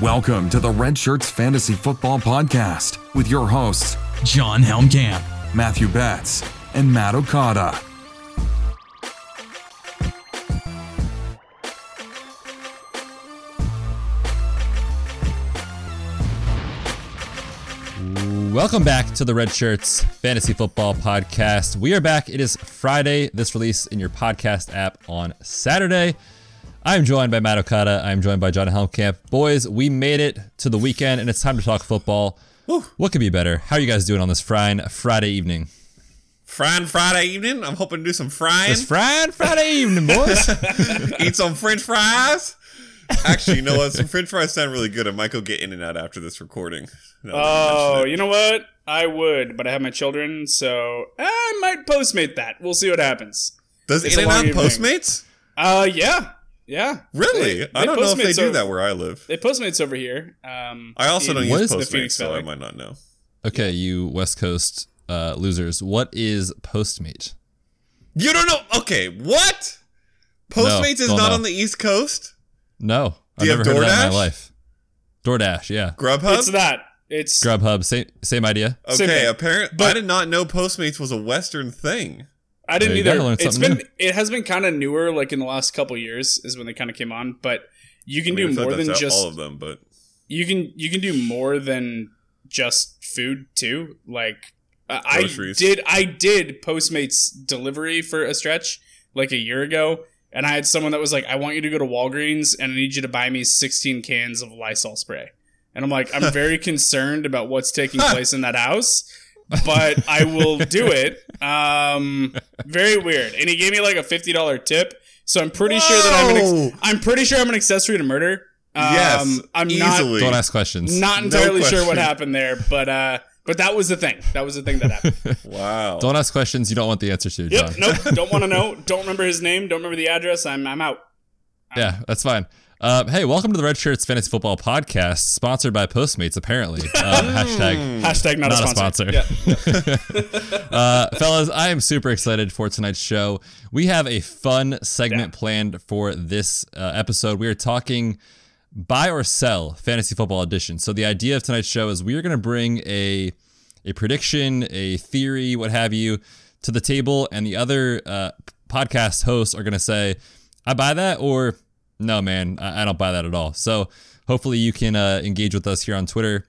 Welcome to the Red Shirts Fantasy Football Podcast with your hosts, John Helmkamp. Matthew Betz and Matt Okada. Welcome back to the Red Shirts Fantasy Football Podcast. We are back. It is Friday. This release in your podcast app on Saturday. I'm joined by Matt Okada. I'm joined by John Helmkamp. Boys, we made it to the weekend and it's time to talk football. What could be better? How are you guys doing on this frying Friday evening? Frying Friday evening. I'm hoping to do some frying. It's frying Friday evening, boys. Eat some French fries. Actually, you know what? Some French fries sound really good. I might go get In and Out after this recording. Now that you Oh, you know what? I would, but I have my children, so I might postmate that. We'll see what happens. does it's In a and Out. Postmates? Uh, yeah, yeah. Really? They- I don't know if they do over- that where I live. They postmates over here. Um, I also in don't What use is Postmates, so I might not know. okay, you West Coast uh, losers. What is Postmate? You don't know? Okay, what? Postmates is don't know. on the East Coast. No, I've you have never heard of that in my life. DoorDash, yeah. Grubhub. It's that. It's Grubhub, same same idea. Okay, thing. apparently, I did not know Postmates was a Western thing. I didn't There either. It's something been it has been kind of newer, like in the last couple years, is when they kind of came on. But you can I mean, do more like than just all of them, but you can you can do more than just food too like uh, i did i did postmates delivery for a stretch like a year ago and i had someone that was like i want you to go to walgreens and i need you to buy me 16 cans of lysol spray and i'm like i'm very concerned about what's taking place in that house but i will do it um very weird and he gave me like a $50 tip so i'm pretty sure that i'm an ex- i'm pretty sure i'm an accessory to murder um, yes, i'm not easily. Don't ask questions. not No entirely sure what happened there, but uh, but that was the thing. That was the thing that happened. Wow. Don't ask questions you don't want the answer to, John. yep. Nope. Don't want to know. Don't remember his name. Don't remember the address. I'm I'm out. Yeah, that's fine. Um, hey, welcome to the Red Shirts Fantasy Football Podcast, sponsored by Postmates, apparently. Um, hashtag Hashtag not, not a a sponsor. sponsor. Yeah. uh, fellas, I am super excited for tonight's show. We have a fun segment Yeah. planned for this uh, episode. We are talking buy or sell fantasy football edition. So the idea of tonight's show is we are going to bring a a prediction, a theory, what have you, to the table, and the other uh, podcast hosts are going to say, "I buy that," or "No, man, I, I don't buy that at all." So hopefully you can uh, engage with us here on Twitter.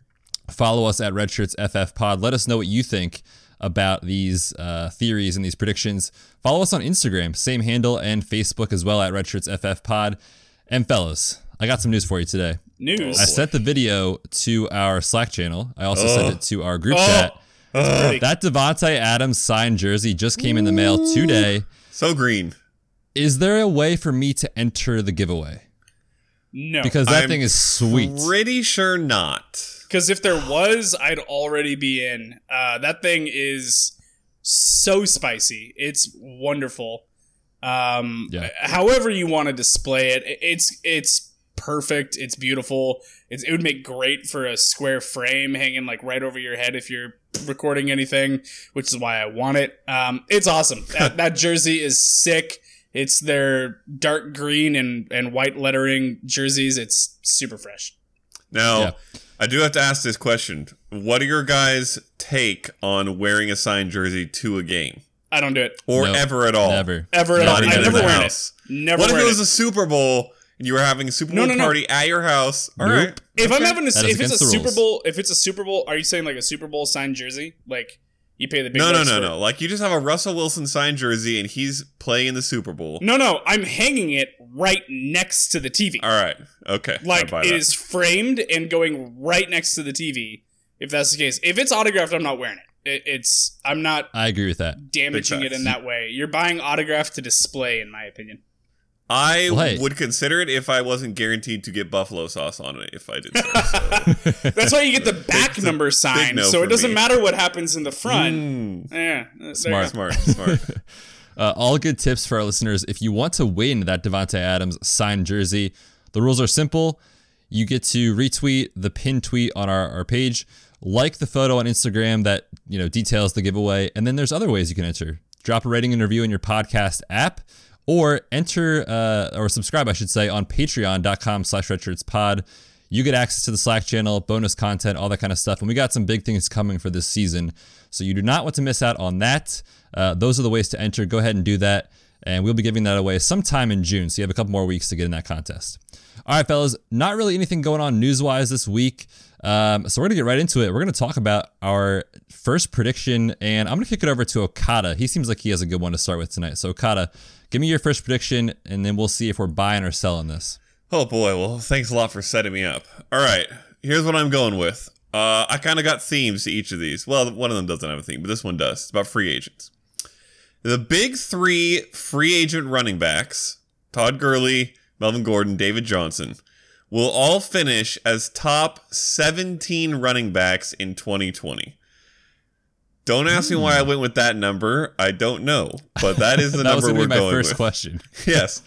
Follow us at RedshirtsFF Pod. Let us know what you think about these uh, theories and these predictions. Follow us on Instagram, same handle, and Facebook as well at RedshirtsFF Pod. And fellas, I got some news for you today. News. I sent the video to our Slack channel. I also sent it to our group Oh. chat. Pretty- That Davante Adams signed jersey just came in the mail today. so green. Is there a way for me to enter the giveaway? no. Because that I'm thing is sweet. Pretty sure not. Because if there was, I'd already be in. Uh, that thing is so spicy. It's wonderful. Um, Yeah. However you want to display it, it's it's perfect. It's beautiful. It's, it would make great for a square frame hanging like right over your head if you're recording anything, which is why I want it. Um, it's awesome. that, that jersey is sick. It's their dark green and, and white lettering jerseys. It's super fresh. Now, Yeah. I do have to ask this question. What are your guys' take on wearing a signed jersey to a game? I don't do it. Or No, ever at all? Never. Ever at Not all. I never wear it. Never What if it was it. a Super Bowl and you were having a Super Bowl no, no. party at your house? All Nope. right. if I'm having a, That is if it's a Super. Bowl, if it's a Super Bowl, are you saying like a Super Bowl signed jersey? Like you pay the big No, no, bucks no, for- no. Like you just have a Russell Wilson signed jersey and he's playing in the Super Bowl. No, no, I'm hanging it right next to the TV. All right. Okay. Like buy it that. is framed and going right next to the TV. If that's the case, if it's autographed, I'm not wearing it. it it's I'm not I agree with that. damaging it in that way. You're buying autograph to display, in my opinion. I Well, hey. would consider it if I wasn't guaranteed to get buffalo sauce on it if I did so. so. That's why you get the back Big- number signed, no so it doesn't me. matter what happens in the front. Mm, Yeah, there Smart. smart, smart. Uh, all good tips for our listeners. If you want to win that Davante Adams signed jersey, the rules are simple. You get to retweet the pinned tweet on our, our page, like the photo on Instagram that you know details the giveaway, and then there's other ways you can enter. Drop a rating and review in your podcast app, or enter uh, or subscribe, I should say, on Patreon.com/slash RedShirtsPod. you get access to the Slack channel, bonus content, all that kind of stuff. And we got some big things coming for this season. So you do not want to miss out on that. Uh, those are the ways to enter. Go ahead and do that. And we'll be giving that away sometime in June. So you have a couple more weeks to get in that contest. All right, fellas, not really anything going on news wise this week. Um, so we're to get right into it. We're to talk about our first prediction, and I'm to kick it over to Okada. He seems like he has a good one to start with tonight. So, Okada, give me your first prediction, and then we'll see if we're buying or selling this. Oh boy, well, thanks a lot for setting me up. All right, here's what I'm going with. Uh, I kind of got themes to each of these. Well, one of them doesn't have a theme, but this one does. It's about free agents. The big three free agent running backs Todd Gurley, Melvin Gordon, David Johnson will all finish as top 17 running backs in 2020. Don't ask me why I went with that number. I don't know, but that is the that number we're be my going first with. question. Yes.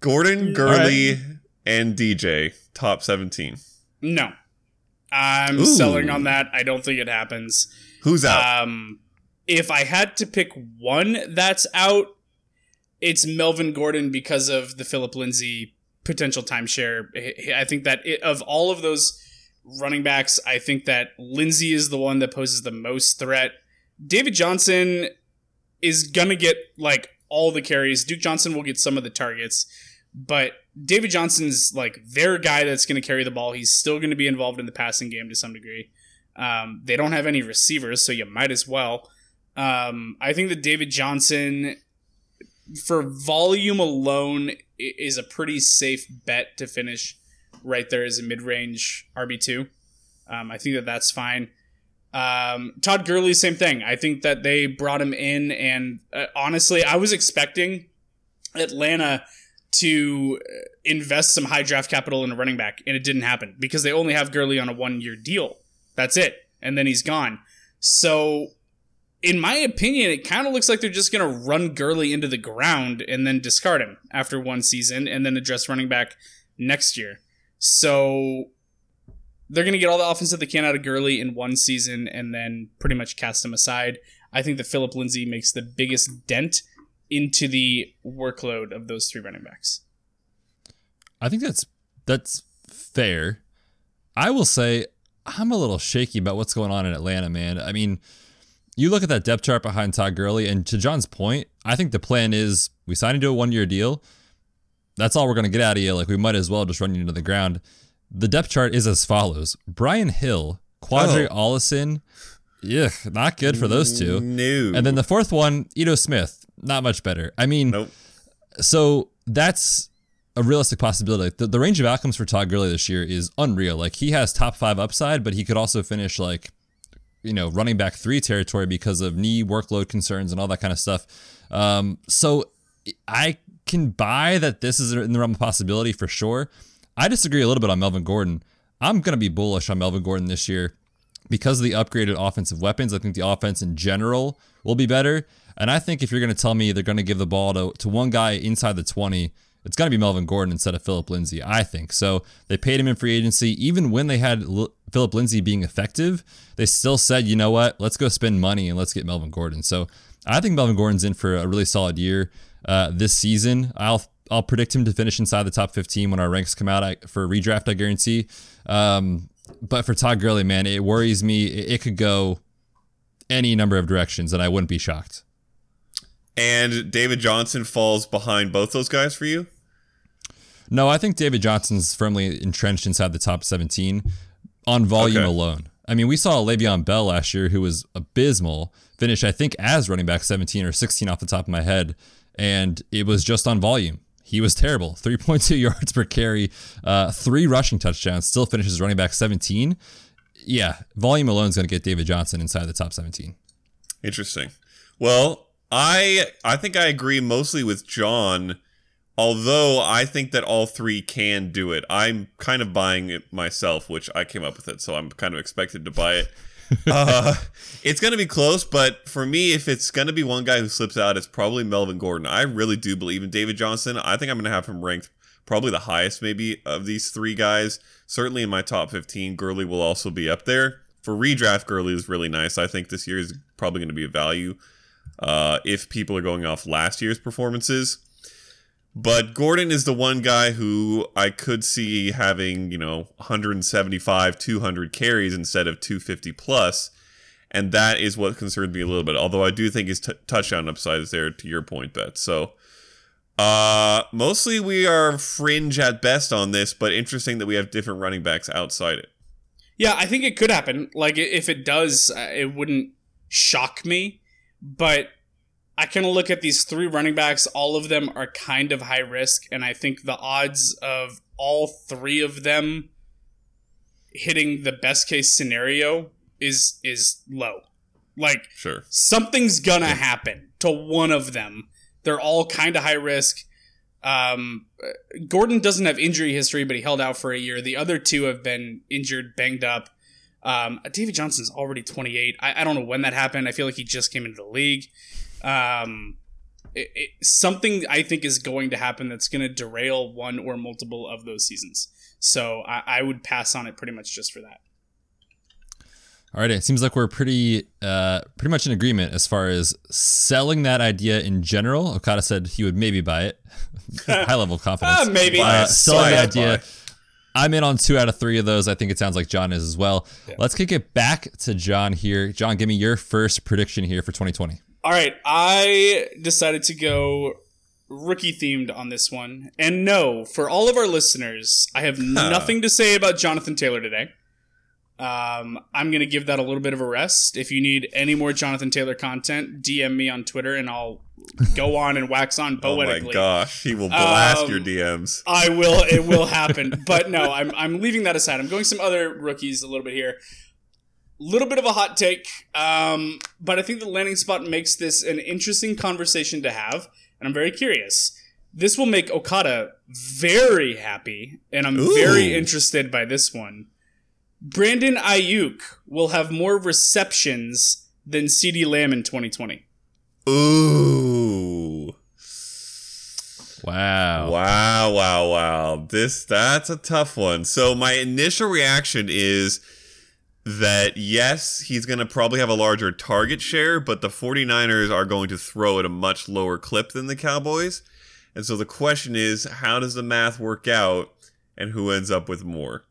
Gordon, Gurley, and DJ top 17. No. I'm Ooh. selling on that. I don't think it happens. Who's out? Um, if I had to pick one that's out, it's Melvin Gordon because of the Phillip Lindsay potential timeshare. I think that it, of all of those running backs, I think that Lindsay is the one that poses the most threat. David Johnson is gonna get like all the carries. Duke Johnson will get some of the targets, but David Johnson's like their guy that's gonna carry the ball. He's still gonna be involved in the passing game to some degree. Um, they don't have any receivers, so you might as well. Um, I think that David Johnson, for volume alone, is a pretty safe bet to finish right there as a mid-range RB two. Um, I think that that's fine. Um, Todd Gurley, same thing. I think that they brought him in, and uh, honestly, I was expecting Atlanta to uh, invest some high draft capital in a running back, and it didn't happen because they only have Gurley on a one-year deal. That's it, and then he's gone. So, in my opinion, it kind of looks like they're just going to run Gurley into the ground and then discard him after one season, and then address running back next year. So they're going to get all the offense that they can out of Gurley in one season and then pretty much cast him aside. I think that Phillip Lindsay makes the biggest dent into the workload of those three running backs. I think that's that's fair. I will say I'm a little shaky about what's going on in Atlanta, man. I mean, you look at that depth chart behind Todd Gurley, and to John's point, I think the plan is we sign into a one year deal. That's all we're going to get out of you. Like, we might as well just run you into the ground. The depth chart is as follows Brian Hill, Qadree Oh. Ollison. Yeah, not good for those two. No. And then the fourth one, Ito Smith, not much better. I mean, Nope. so that's a realistic possibility. The, the range of outcomes for Todd Gurley this year is unreal. Like he has top five upside, but he could also finish like, you know, running back three territory because of knee workload concerns and all that kind of stuff. Um, so I can buy that this is in the realm of possibility for sure. I disagree a little bit on Melvin Gordon. I'm going to be bullish on Melvin Gordon this year because of the upgraded offensive weapons, I think the offense in general will be better. And I think if you're going to tell me they're going to give the ball to, to one guy inside the 20, it's going to be Melvin Gordon instead of Phillip Lindsay, I think. So they paid him in free agency. Even when they had Phillip Lindsay being effective, they still said, you know what, let's go spend money and let's get Melvin Gordon. So I think Melvin Gordon's in for a really solid year uh, this season. I'll I'll predict him to finish inside the top 15 when our ranks come out I, for redraft, I guarantee. Um, but for Todd Gurley, man, it worries me. It, it could go any number of directions, and I wouldn't be shocked. And David Johnson falls behind both those guys for you? No, I think David Johnson's firmly entrenched inside the top 17 on volume Okay. alone. I mean, we saw Le'Veon Bell last year, who was abysmal, finish, I think, as running back 17 or 16 off the top of my head, and it was just on volume. He was terrible. 3.2 yards per carry, uh, three rushing touchdowns, still finishes running back 17. Yeah, volume alone is going to get David Johnson inside the top 17. Interesting. Well, I I think I agree mostly with John, although I think that all three can do it. I'm kind of buying it myself, which I came up with it, so I'm kind of expected to buy it. uh, it's going to be close, but for me, if it's going to be one guy who slips out, it's probably Melvin Gordon. I really do believe in David Johnson. I think I'm going to have him ranked probably the highest, maybe, of these three guys. Certainly in my top 15. Gurley will also be up there. For redraft, Gurley is really nice. I think this year is probably going to be a value uh, if people are going off last year's performances. But Gordon is the one guy who I could see having, you know, 175, 200 carries instead of 250 plus. And that is what concerns me a little bit. Although I do think his t- touchdown upside is there to your point, Bet. So, uh, mostly we are fringe at best on this, but interesting that we have different running backs outside it. Yeah, I think it could happen. Like, if it does, uh, it wouldn't shock me. But I kind of look at these three running backs. All of them are kind of high risk, and I think the odds of all three of them hitting the best case scenario is is low. Like, Sure. something's gonna happen to one of them. They're all kind of high risk. Um, Gordon doesn't have injury history, but he held out for a year. The other two have been injured, banged up. Um, David Johnson's already 28. I, I don't know when that happened. I feel like he just came into the league. Um, it, it, something I think is going to happen that's going to derail one or multiple of those seasons. So I, I would pass on it pretty much just for that. All right, it seems like we're pretty uh, pretty much in agreement as far as selling that idea in general. Okada said he would maybe buy it. High level confidence. Uh, maybe. Uh, selling the idea. Buy. I'm in on two out of three of those. I think it sounds like John is as well. Let's kick it back to John here. John, give me your first prediction here for 2020. All right, I decided to go rookie themed on this one. And no, for all of our listeners, I have nothing to say about Jonathan Taylor today. Um, I'm going to give that a little bit of a rest. If you need any more Jonathan Taylor content, DM me on Twitter and I'll go on and wax on poetically. Oh my gosh, he will blast Um, your DMs. I will. It will happen. but no, I'm I'm leaving that aside. I'm going some other rookies a little bit here. Little bit of a hot take, um, but I think the landing spot makes this an interesting conversation to have, and I'm very curious. This will make Okada very happy, and I'm very interested by this one. Brandon Aiyuk will have more receptions than CeeDee Lamb in 2020. Ooh. Wow. Wow, wow, wow. This that's a tough one. So my initial reaction is that yes, he's going to probably have a larger target share, but the 49ers are going to throw at a much lower clip than the Cowboys. And so the question is, how does the math work out and who ends up with more?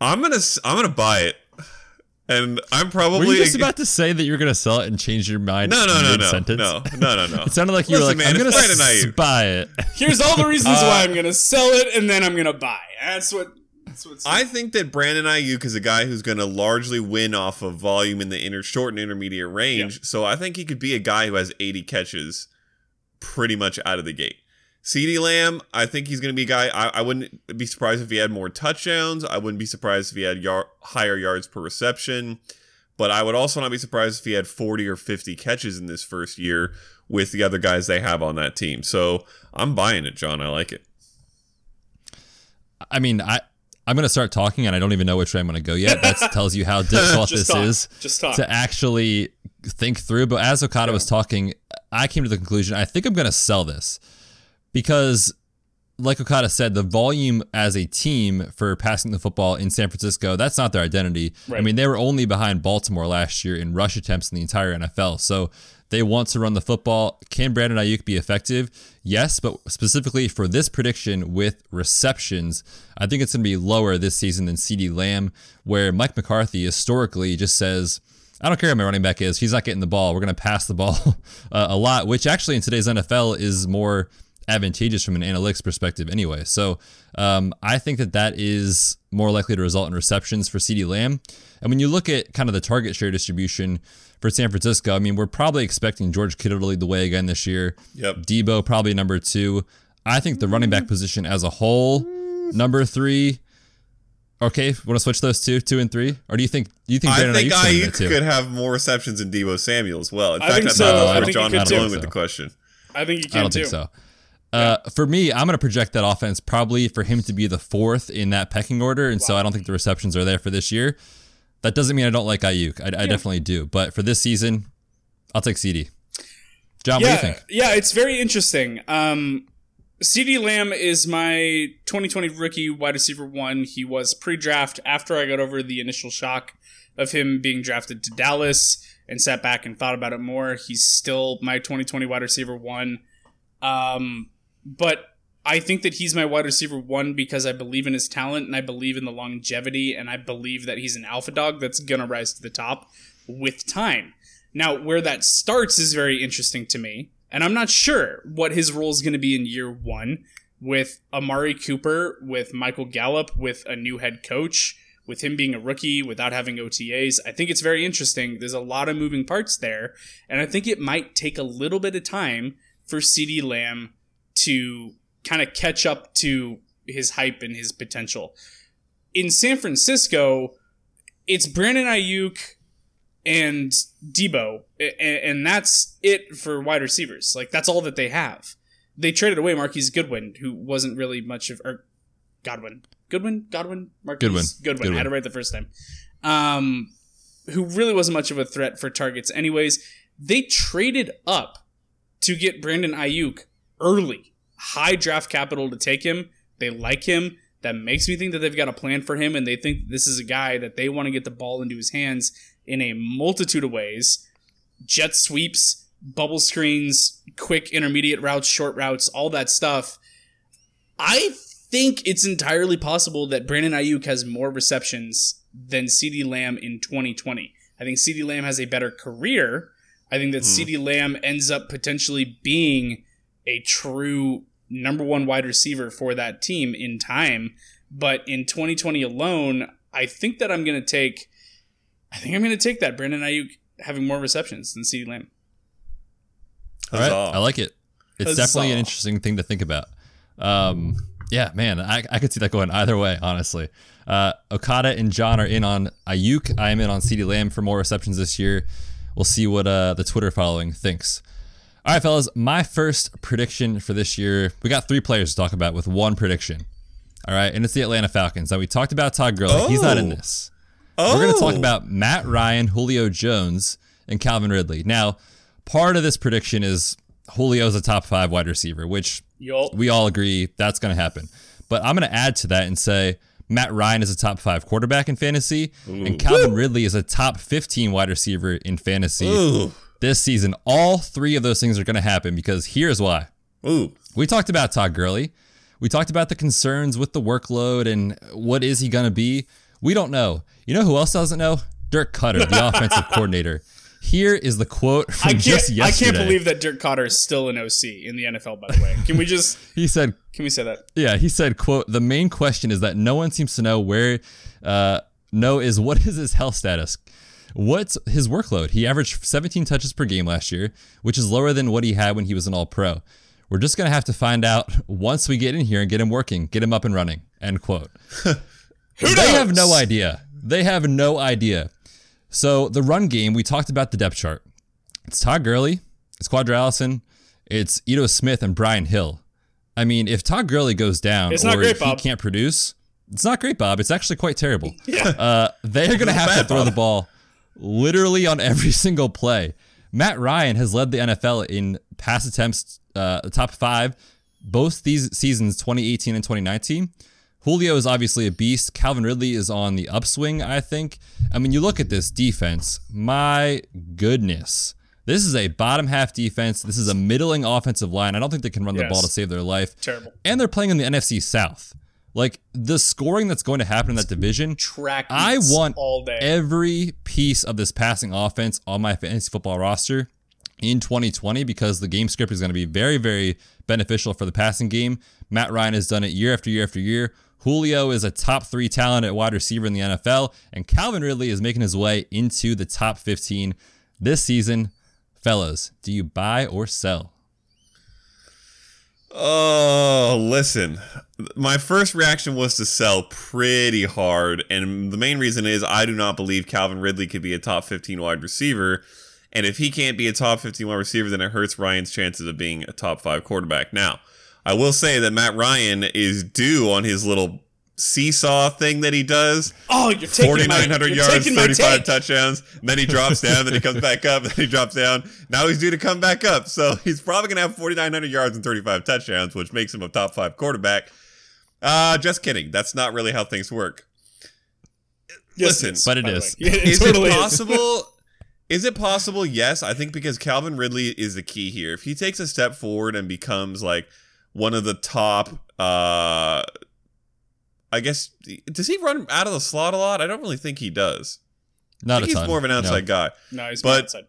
I'm going to I'm going to buy it. And I'm probably Were you just about to say that you were going to sell it and change your mind? No, no, no, no. mid-sentence? No. No, no, no. It sounded like you Listen, were like, man, I'm going to Aiyuk. buy it. Here's all the reasons Uh, why I'm going to sell it, and then I'm going to buy. That's what. That's what's. I think that Brandon Aiyuk is a guy who's going to largely win off of volume in the inner short and intermediate range. So I think he could be a guy who has 80 catches pretty much out of the gate. CeeDee Lamb, I think he's going to be a guy. I, I wouldn't be surprised if he had more touchdowns. I wouldn't be surprised if he had yar- higher yards per reception. But I would also not be surprised if he had 40 or 50 catches in this first year with the other guys they have on that team. So I'm buying it, John. I like it. I mean, I I'm gonna start talking, and I don't even know which way I'm gonna go yet. That tells you how difficult this talk. is Just talk. to actually think through. But as Okada was talking, I came to the conclusion I think I'm gonna sell this because, like Okada said, the volume as a team for passing the football in San Francisco that's not their identity. I mean, they were only behind Baltimore last year in rush attempts in the entire NFL. So they want to run the football. Can Brandon Aiyuk be effective? Yes, but specifically for this prediction with receptions, I think it's going to be lower this season than CeeDee Lamb, where Mike McCarthy historically just says, I don't care who my running back is. He's not getting the ball. We're going to pass the ball uh, a lot, which actually in today's NFL is more advantageous from an analytics perspective anyway. So um, I think that that is more likely to result in receptions for CeeDee Lamb. And when you look at kind of the target share distribution for San Francisco, I mean, we're probably expecting George Kittle to lead the way again this year. Yep. Deebo probably number two. I think the running back position as a whole, number three. Okay, want to switch those two, two and three, or do you think do you think I Brandon think Aiyuk's in there Aiyuk too? could have more receptions than Deebo Samuel as well. In I fact, think I so. thought I that's think John he was could going with the question. I think you can I don't too. think so. Uh, for me, I'm going to project that offense probably for him to be the fourth in that pecking order, and so I don't think the receptions are there for this year. That doesn't mean I don't like Aiyuk. I, I definitely do, but for this season, I'll take CeeDee. John, yeah, what do you think? yeah, it's very interesting. Um, CeeDee Lamb is my 2020 rookie wide receiver one. He was pre-draft after I got over the initial shock of him being drafted to Dallas and sat back and thought about it more. He's still my 2020 wide receiver one. Um, but I think that he's my wide receiver one because I believe in his talent and I believe in the longevity and I believe that he's an alpha dog that's gonna rise to the top with time. Now, where that starts is very interesting to me, and I'm not sure what his role is to be in year one with Amari Cooper, with Michael Gallup, with a new head coach, with him being a rookie without having OTAs. I think it's very interesting. There's a lot of moving parts there, and I think it might take a little bit of time for CeeDee Lamb to kind of catch up to his hype and his potential. In San Francisco, it's Brandon Aiyuk and Deebo, and that's it for wide receivers. Like that's all that they have. They traded away Marquise Goodwin, who wasn't really much of or Godwin, Goodwin, Godwin, Marquise Goodwin. Goodwin. I had it right the first time. Um, who really wasn't much of a threat for targets, anyways. They traded up to get Brandon Aiyuk early, high draft capital to take him. They like him. That makes me think that they've got a plan for him, and they think this is a guy that they want to get the ball into his hands in a multitude of ways jet sweeps, bubble screens, quick intermediate routes, short routes, all that stuff. I think it's entirely possible that Brandon Aiyuk has more receptions than CeeDee Lamb in 2020. I think CeeDee Lamb has a better career. I think that hmm. CeeDee Lamb ends up potentially being a true number one wide receiver for that team in time. But in 2020 alone, I think that I'm going to take. I think I'm going to take that Brandon Aiyuk having more receptions than CeeDee Lamb. All right, I like it. It's Huzzah. definitely an interesting thing to think about. Um, yeah, man, I, I could see that going either way, honestly. Uh, Okada and John are in on Aiyuk. I am in on CeeDee Lamb for more receptions this year. We'll see what uh, the Twitter following thinks. All right, fellas, my first prediction for this year. We got three players to talk about with one prediction. All right, and it's the Atlanta Falcons. Now we talked about Todd Gurley. Oh. He's not in Oh. this. Oh, We're going to talk about Matt Ryan, Julio Jones, and Calvin Ridley. Now, part of this prediction is Julio's a top five wide receiver, which Yup. we all agree that's going to happen. But I'm going to add to that and say Matt Ryan is a top five quarterback in fantasy, and Calvin Ridley is a top 15 wide receiver in fantasy Ooh, this season. All three of those things are going to happen because here's why. ooh. We talked about Todd Gurley. We talked about the concerns with the workload and what is he going to be. We don't know. You know who else doesn't know? Dirk Koetter, the offensive coordinator. Here is the quote from I can't. just I can't believe that Dirk Cutter is still an OC in the NFL. By the way, can we just he said, can we say that? yeah, he said, quote, the main question is that no one seems to know where, uh, know is what is his health status? What's his workload? He averaged 17 touches per game last year, which is lower than what he had when he was an all pro. We're just going to have to find out once we get in here and get him working, get him up and running, end quote. they have no idea. They have no idea. So the run game, we talked about the depth chart. It's Todd Gurley, it's Qadree Ollison, it's Ito Smith and Brian Hill. I mean, if Todd Gurley goes down It's or great, he can't produce, it's not great, Bob. It's actually quite terrible. Uh, they're going to have to throw Bob. the ball literally on every single play. Matt Ryan has led the NFL in pass attempts, uh, top five, both these seasons, 2018 and 2019. Julio is obviously a beast. Calvin Ridley is on the upswing, I think. I mean, you look at this defense, my goodness. This is a bottom half defense. This is a middling offensive line. I don't think they can run the ball to save their life. Terrible. And they're playing in the NFC South. Like the scoring that's going to happen in that division, Track. I want all day. every piece of this passing offense on my fantasy football roster in 2020 because the game script is going to be very, very beneficial for the passing game. Matt Ryan has done it year after year after year. Julio is a top three talent at wide receiver in the NFL, and Calvin Ridley is making his way into the top 15 this season. Fellas, do you buy or sell? Oh, listen. My first reaction was to sell pretty hard, and the main reason is I do not believe Calvin Ridley could be a top 15 wide receiver. And if he can't be a top 15 wide receiver, then it hurts Ryan's chances of being a top five quarterback. Now, I will say that Matt Ryan is due on his little seesaw thing that he does. oh, you're taking my, 4,900 you're yards, taking 35 touchdowns. And then he drops down, then he comes back up, then he drops down. Now he's due to come back up. So he's probably going to have 4,900 yards and 35 touchdowns, which makes him a top five quarterback. Uh, just kidding. That's not really how things work. Yes, Listen, it is, but it by the is. way. Yeah, it Is totally it is. possible? Is it possible? Yes, I think because Calvin Ridley is the key here. If he takes a step forward and becomes like one of the top, uh I guess does he run out of the slot a lot? I don't really think he does. I Not think a he's ton. more of an No. outside guy. No, he's But- but, outside.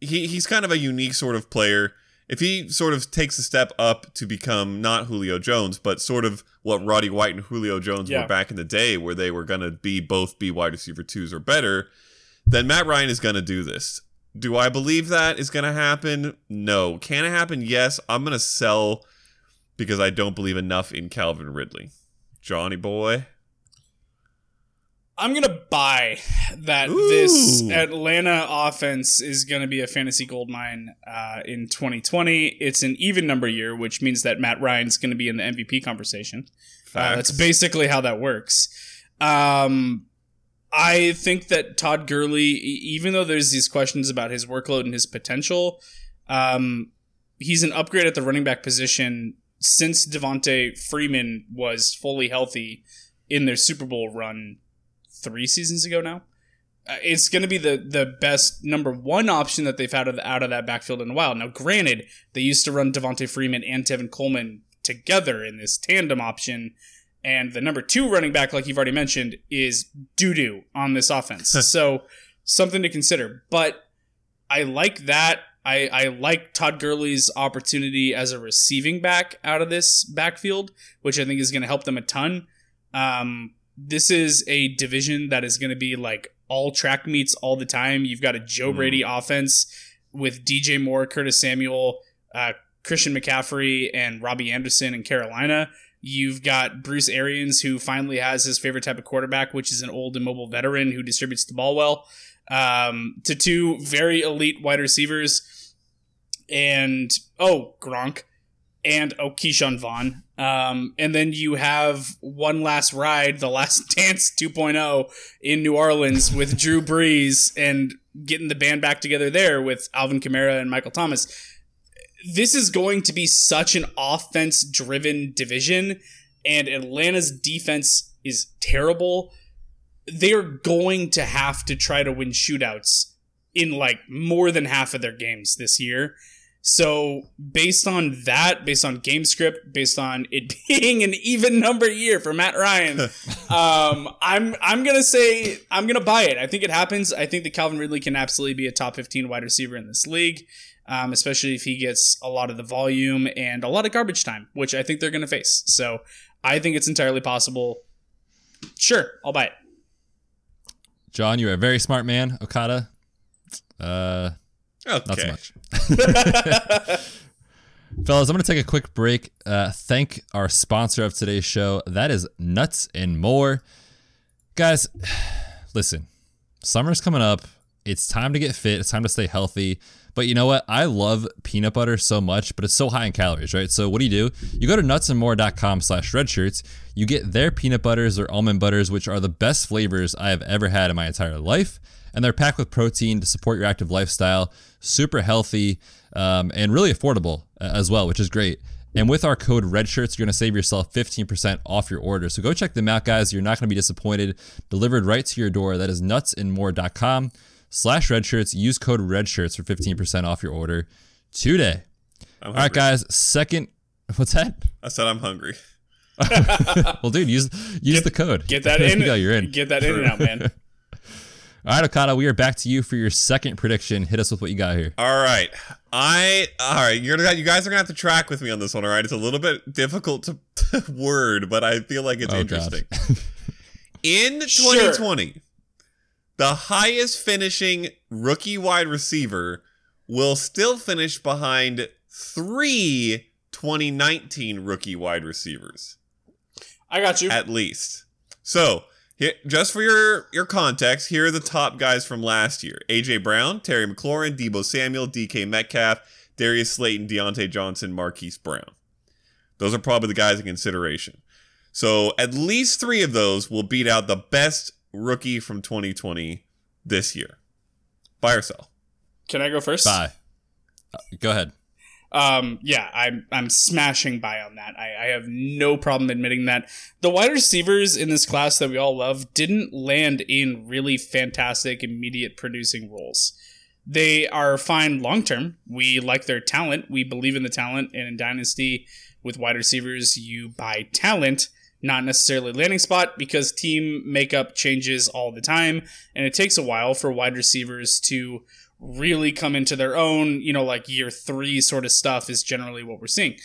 He he's kind of a unique sort of player. If he sort of takes a step up to become not Julio Jones, but sort of what Roddy White and Julio Jones Yeah. were back in the day, where they were going to be both be wide receiver twos or better, then Matt Ryan is going to do this. Do I believe that is going to happen? No. Can it happen? Yes. I'm going to sell because I don't believe enough in Calvin Ridley. Johnny boy. I'm gonna buy that Ooh. this Atlanta offense is gonna be a fantasy gold mine uh, in 2020. It's an even number year, which means that Matt Ryan's gonna be in the MVP conversation. Uh, that's basically how that works. Um, I think that Todd Gurley, even though there's these questions about his workload and his potential, um, he's an upgrade at the running back position since Devonta Freeman was fully healthy in their Super Bowl run three seasons ago now. Uh, it's going to be the the best number one option that they've had of, out of that backfield in a while. Now, granted, they used to run Devonta Freeman and Tevin Coleman together in this tandem option, and the number two running back, like you've already mentioned, is doo doo on this offense. so something to consider. But I like that. I, I like Todd Gurley's opportunity as a receiving back out of this backfield, which I think is going to help them a ton. Um, this is a division that is going to be like all track meets all the time. You've got a Joe Mm. Brady offense with DJ Moore, Curtis Samuel, uh, Christian McCaffrey, and Robbie Anderson in Carolina. You've got Bruce Arians, who finally has his favorite type of quarterback, which is an old and mobile veteran who distributes the ball well. Um, to two very elite wide receivers, and oh Gronk, and oh Ke'Shawn Vaughn. Um, and then you have one last ride, the last dance 2.0 in New Orleans with Drew Brees and getting the band back together there with Alvin Kamara and Michael Thomas. This is going to be such an offense driven division, and Atlanta's defense is terrible. They are going to have to try to win shootouts in like more than half of their games this year. So based on that, based on game script, based on it being an even number year for Matt Ryan, um, I'm I'm gonna say I'm gonna buy it. I think it happens. I think that Calvin Ridley can absolutely be a top 15 wide receiver in this league, um, especially if he gets a lot of the volume and a lot of garbage time, which I think they're gonna face. So I think it's entirely possible. Sure, I'll buy it. John, you're a very smart man. Okada, uh, Okay. not so much. Fellas, I'm going to take a quick break. Uh, thank our sponsor of today's show. That is Nuts and More. Guys, listen, summer's coming up. It's time to get fit. It's time to stay healthy. But you know what? I love peanut butter so much, but it's so high in calories, right? So what do you do? You go to nutsandmore.com slash redshirts. You get their peanut butters or almond butters, which are the best flavors I have ever had in my entire life. And they're packed with protein to support your active lifestyle, super healthy, um, and really affordable uh, as well, which is great. And with our code REDSHIRTS, you're going to save yourself 15% off your order. So go check them out, guys. You're not going to be disappointed. Delivered right to your door. That is nutsandmore.com slash redshirts. Use code REDSHIRTS for 15% off your order today. All right, guys. Second, what's that? I said I'm hungry. Well, dude, use use the code. Get that in. you go. You're in. Get that in and out, man. All right, Okada, we are back to you for your second prediction. Hit us with what you got here. All right. I all right. You're gonna you guys are gonna have to track with me on this one. All right. It's a little bit difficult to, to word, but I feel like it's Oh, interesting. In Sure. 2020, the highest finishing rookie wide receiver will still finish behind three 2019 rookie wide receivers I got you. at least. So, here, just for your your context, here are the top guys from last year: AJ Brown, Terry McLaurin, Deebo Samuel, DK Metcalf, Darius Slayton, Diontae Johnson, Marquise Brown. Those are probably the guys in consideration. So, at least three of those will beat out the best rookie from 2020 this year. Buy or sell? Can I go first? Bye. Uh, go ahead. Um, yeah, I'm I'm smashing buy on that. I, I have no problem admitting that the wide receivers in this class that we all love didn't land in really fantastic immediate producing roles. They are fine long term. We like their talent. We believe in the talent. And in Dynasty, with wide receivers, you buy talent, not necessarily landing spot, because team makeup changes all the time. And it takes a while for wide receivers to really come into their own. You know, like year three sort of stuff is generally what we're seeing.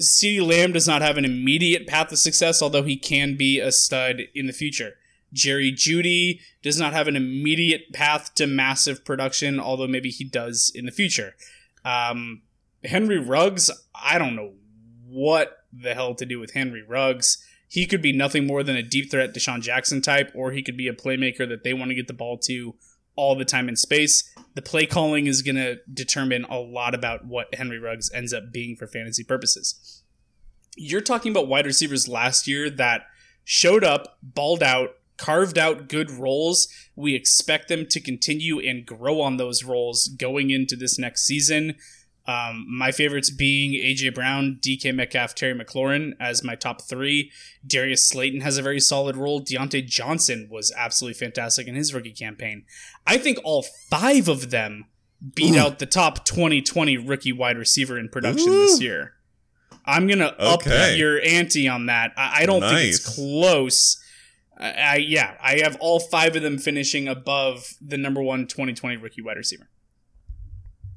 CeeDee Lamb does not have an immediate path to success, although he can be a stud in the future. Jerry Jeudy does not have an immediate path to massive production, although maybe he does in the future. Um, Henry Ruggs, I don't know what the hell to do with Henry Ruggs. He could be nothing more than a deep threat DeSean Jackson type, or he could be a playmaker that they want to get the ball to all the time in space. The play calling is going to determine a lot about what Henry Ruggs ends up being for fantasy purposes. You're talking about wide receivers last year that showed up, balled out, carved out good roles. We expect them to continue and grow on those roles going into this next season. Um, my favorites being AJ Brown, DK Metcalf, Terry McLaurin as my top three. Darius Slayton has a very solid role. Diontae Johnson was absolutely fantastic in his rookie campaign. I think all five of them beat Ooh. out the top 2020 rookie wide receiver in production Ooh. this year. I'm gonna up your ante on that. I, I don't think it's close. I, I yeah, I have all five of them finishing above the number one 2020 rookie wide receiver.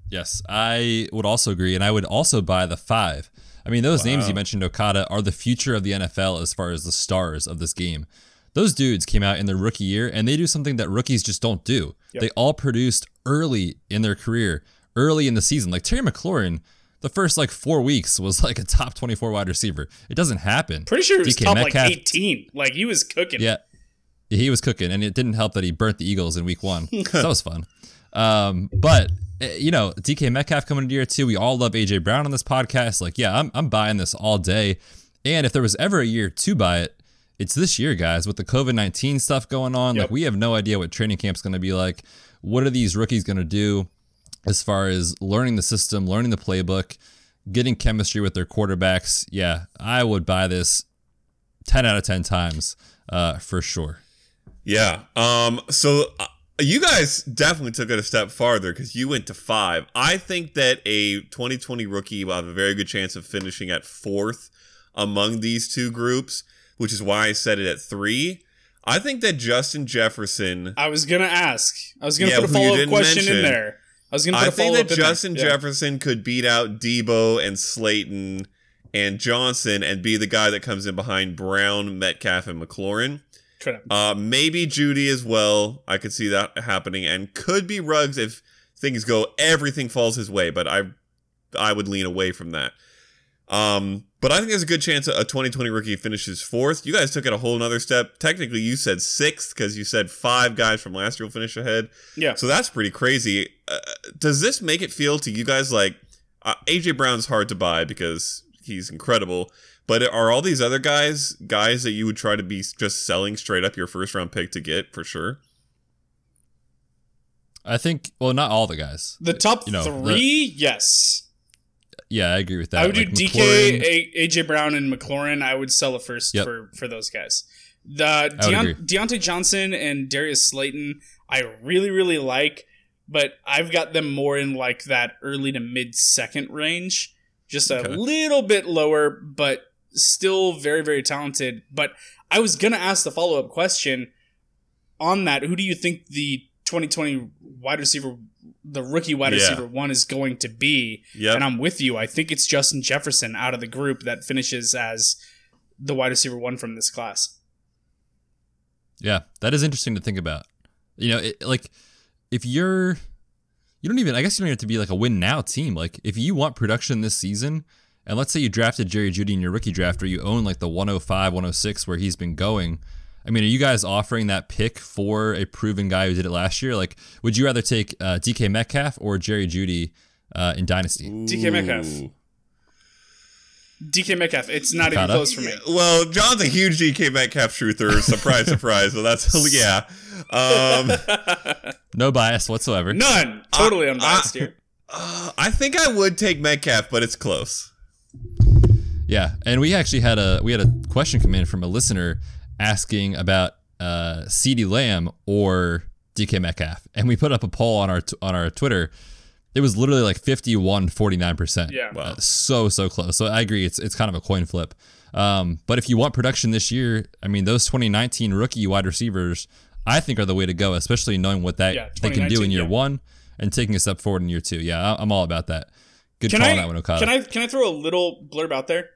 Yes, I would also agree, and I would also buy the five. I mean, those names you mentioned, Okada, are the future of the NFL as far as the stars of this game. Those dudes came out in their rookie year, and they do something that rookies just don't do. Yep. They all produced early in their career, early in the season. Like Terry McLaurin, the first like four weeks was like a top twenty-four wide receiver. It doesn't happen. Pretty sure it was DK top Metcalf- like 18. Like he was cooking. Yeah, he was cooking, and it didn't help that he burnt the Eagles in Week One. that was fun. Um, but eh, you know, DK Metcalf coming into year two. We all love AJ Brown on this podcast. Like, yeah, I'm I'm buying this all day. And if there was ever a year to buy it, it's this year, guys. With the COVID nineteen stuff going on, Yep. like we have no idea what training camp's going to be like. What are these rookies going to do as far as learning the system, learning the playbook, getting chemistry with their quarterbacks? Yeah, I would buy this ten out of ten times uh, for sure. Yeah. Um. So uh, you guys definitely took it a step farther because you went to five. I think that a 2020 rookie will have a very good chance of finishing at fourth among these two groups, which is why I set it at three. I think that Justin Jefferson. I was gonna ask. I was gonna Yeah, put a follow up question in there. I was gonna put I a think that. Justin Yeah. Jefferson could beat out Deebo and Slayton and Johnson and be the guy that comes in behind Brown, Metcalf, and McLaurin. Uh, maybe Jeudy as well. I could see that happening, and could be Ruggs if things go everything falls his way. But I, I would lean away from that. Um, but I think there's a good chance a 2020 rookie finishes fourth. You guys took it a whole nother step. Technically, you said sixth because you said five guys from last year will finish ahead. Yeah. So that's pretty crazy. Uh, does this make it feel to you guys like uh, AJ Brown's hard to buy because he's incredible? But are all these other guys guys that you would try to be just selling straight up your first round pick to get for sure? I think, well, not all the guys. The top You know, three, yes. Yeah, I agree with that. I would Like, do DK, A- AJ Brown, and McLaurin. I would sell it first Yep. for for those guys. The would Deon- agree. Diontae Johnson and Darius Slayton, I really really like, but I've got them more in like that early to mid second range, just a little bit lower, but still very very talented. But I was gonna ask the follow up question on that. Who do you think the 2020 wide receiver, the rookie wide Yeah. receiver one, is going to be? Yep. And I'm with you. I think it's Justin Jefferson out of the group that finishes as the wide receiver one from this class. Yeah, that is interesting to think about. You know, it, like if you're, you don't even. I guess you don't have to be like a win now team. Like if you want production this season, and let's say you drafted Jerry Jeudy in your rookie draft, or you own like the 105, 106 where he's been going. I mean, are you guys offering that pick for a proven guy who did it last year? Like, would you rather take uh, DK Metcalf or Jerry Jeudy uh, in Dynasty? DK Metcalf. DK Metcalf. It's not even close for me. Well, John's a huge DK Metcalf truther. Surprise, surprise. So that's yeah. Um, No bias whatsoever. None. Totally Uh, unbiased uh, here. uh, I think I would take Metcalf, but it's close. Yeah, and we actually had a we had a question come in from a listener asking about uh, CeeDee Lamb or DK Metcalf, and we put up a poll on our t- on our Twitter. It was literally like 51 49%. Yeah. Wow. Uh, so so close. So I agree it's it's kind of a coin flip. Um, but if you want production this year, I mean those 2019 rookie wide receivers I think are the way to go, especially knowing what that Yeah, they can do in year yeah. 1 and taking a step forward in year 2. Yeah, I- I'm all about that. Good Can call I, on that one, Okada. can I can I throw a little blurb out there?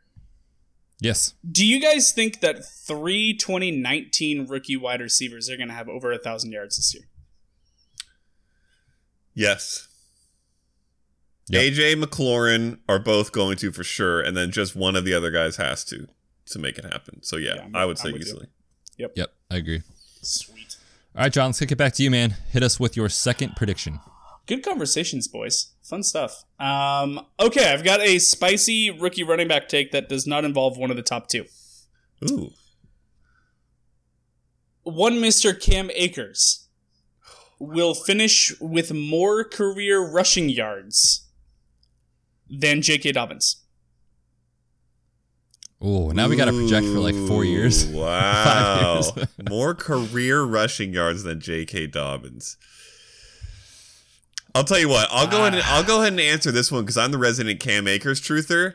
yes. Do you guys think that three 2019 rookie wide receivers are going to have over a thousand yards this year? Yes. Yep. AJ McLaurin are both going to for sure, and then just one of the other guys has to to make it happen. So yeah, Yeah, I'm- would say with you. easily. Yep, Yep, I agree. Sweet. All right, Jon, let's kick it back to you, man. Hit us with your second prediction. Good conversations, boys. Fun stuff. Um, okay, I've got a spicy rookie running back take that does not involve one of the top two. Ooh. One Mr. Cam Akers will finish with more career rushing yards than J.K. Dobbins. Oh, now we got to project for like four years. Wow. Five years. More career rushing yards than J.K. Dobbins. I'll tell you what. I'll go ahead. And, I'll go ahead and answer this one because I'm the resident Cam Akers truther,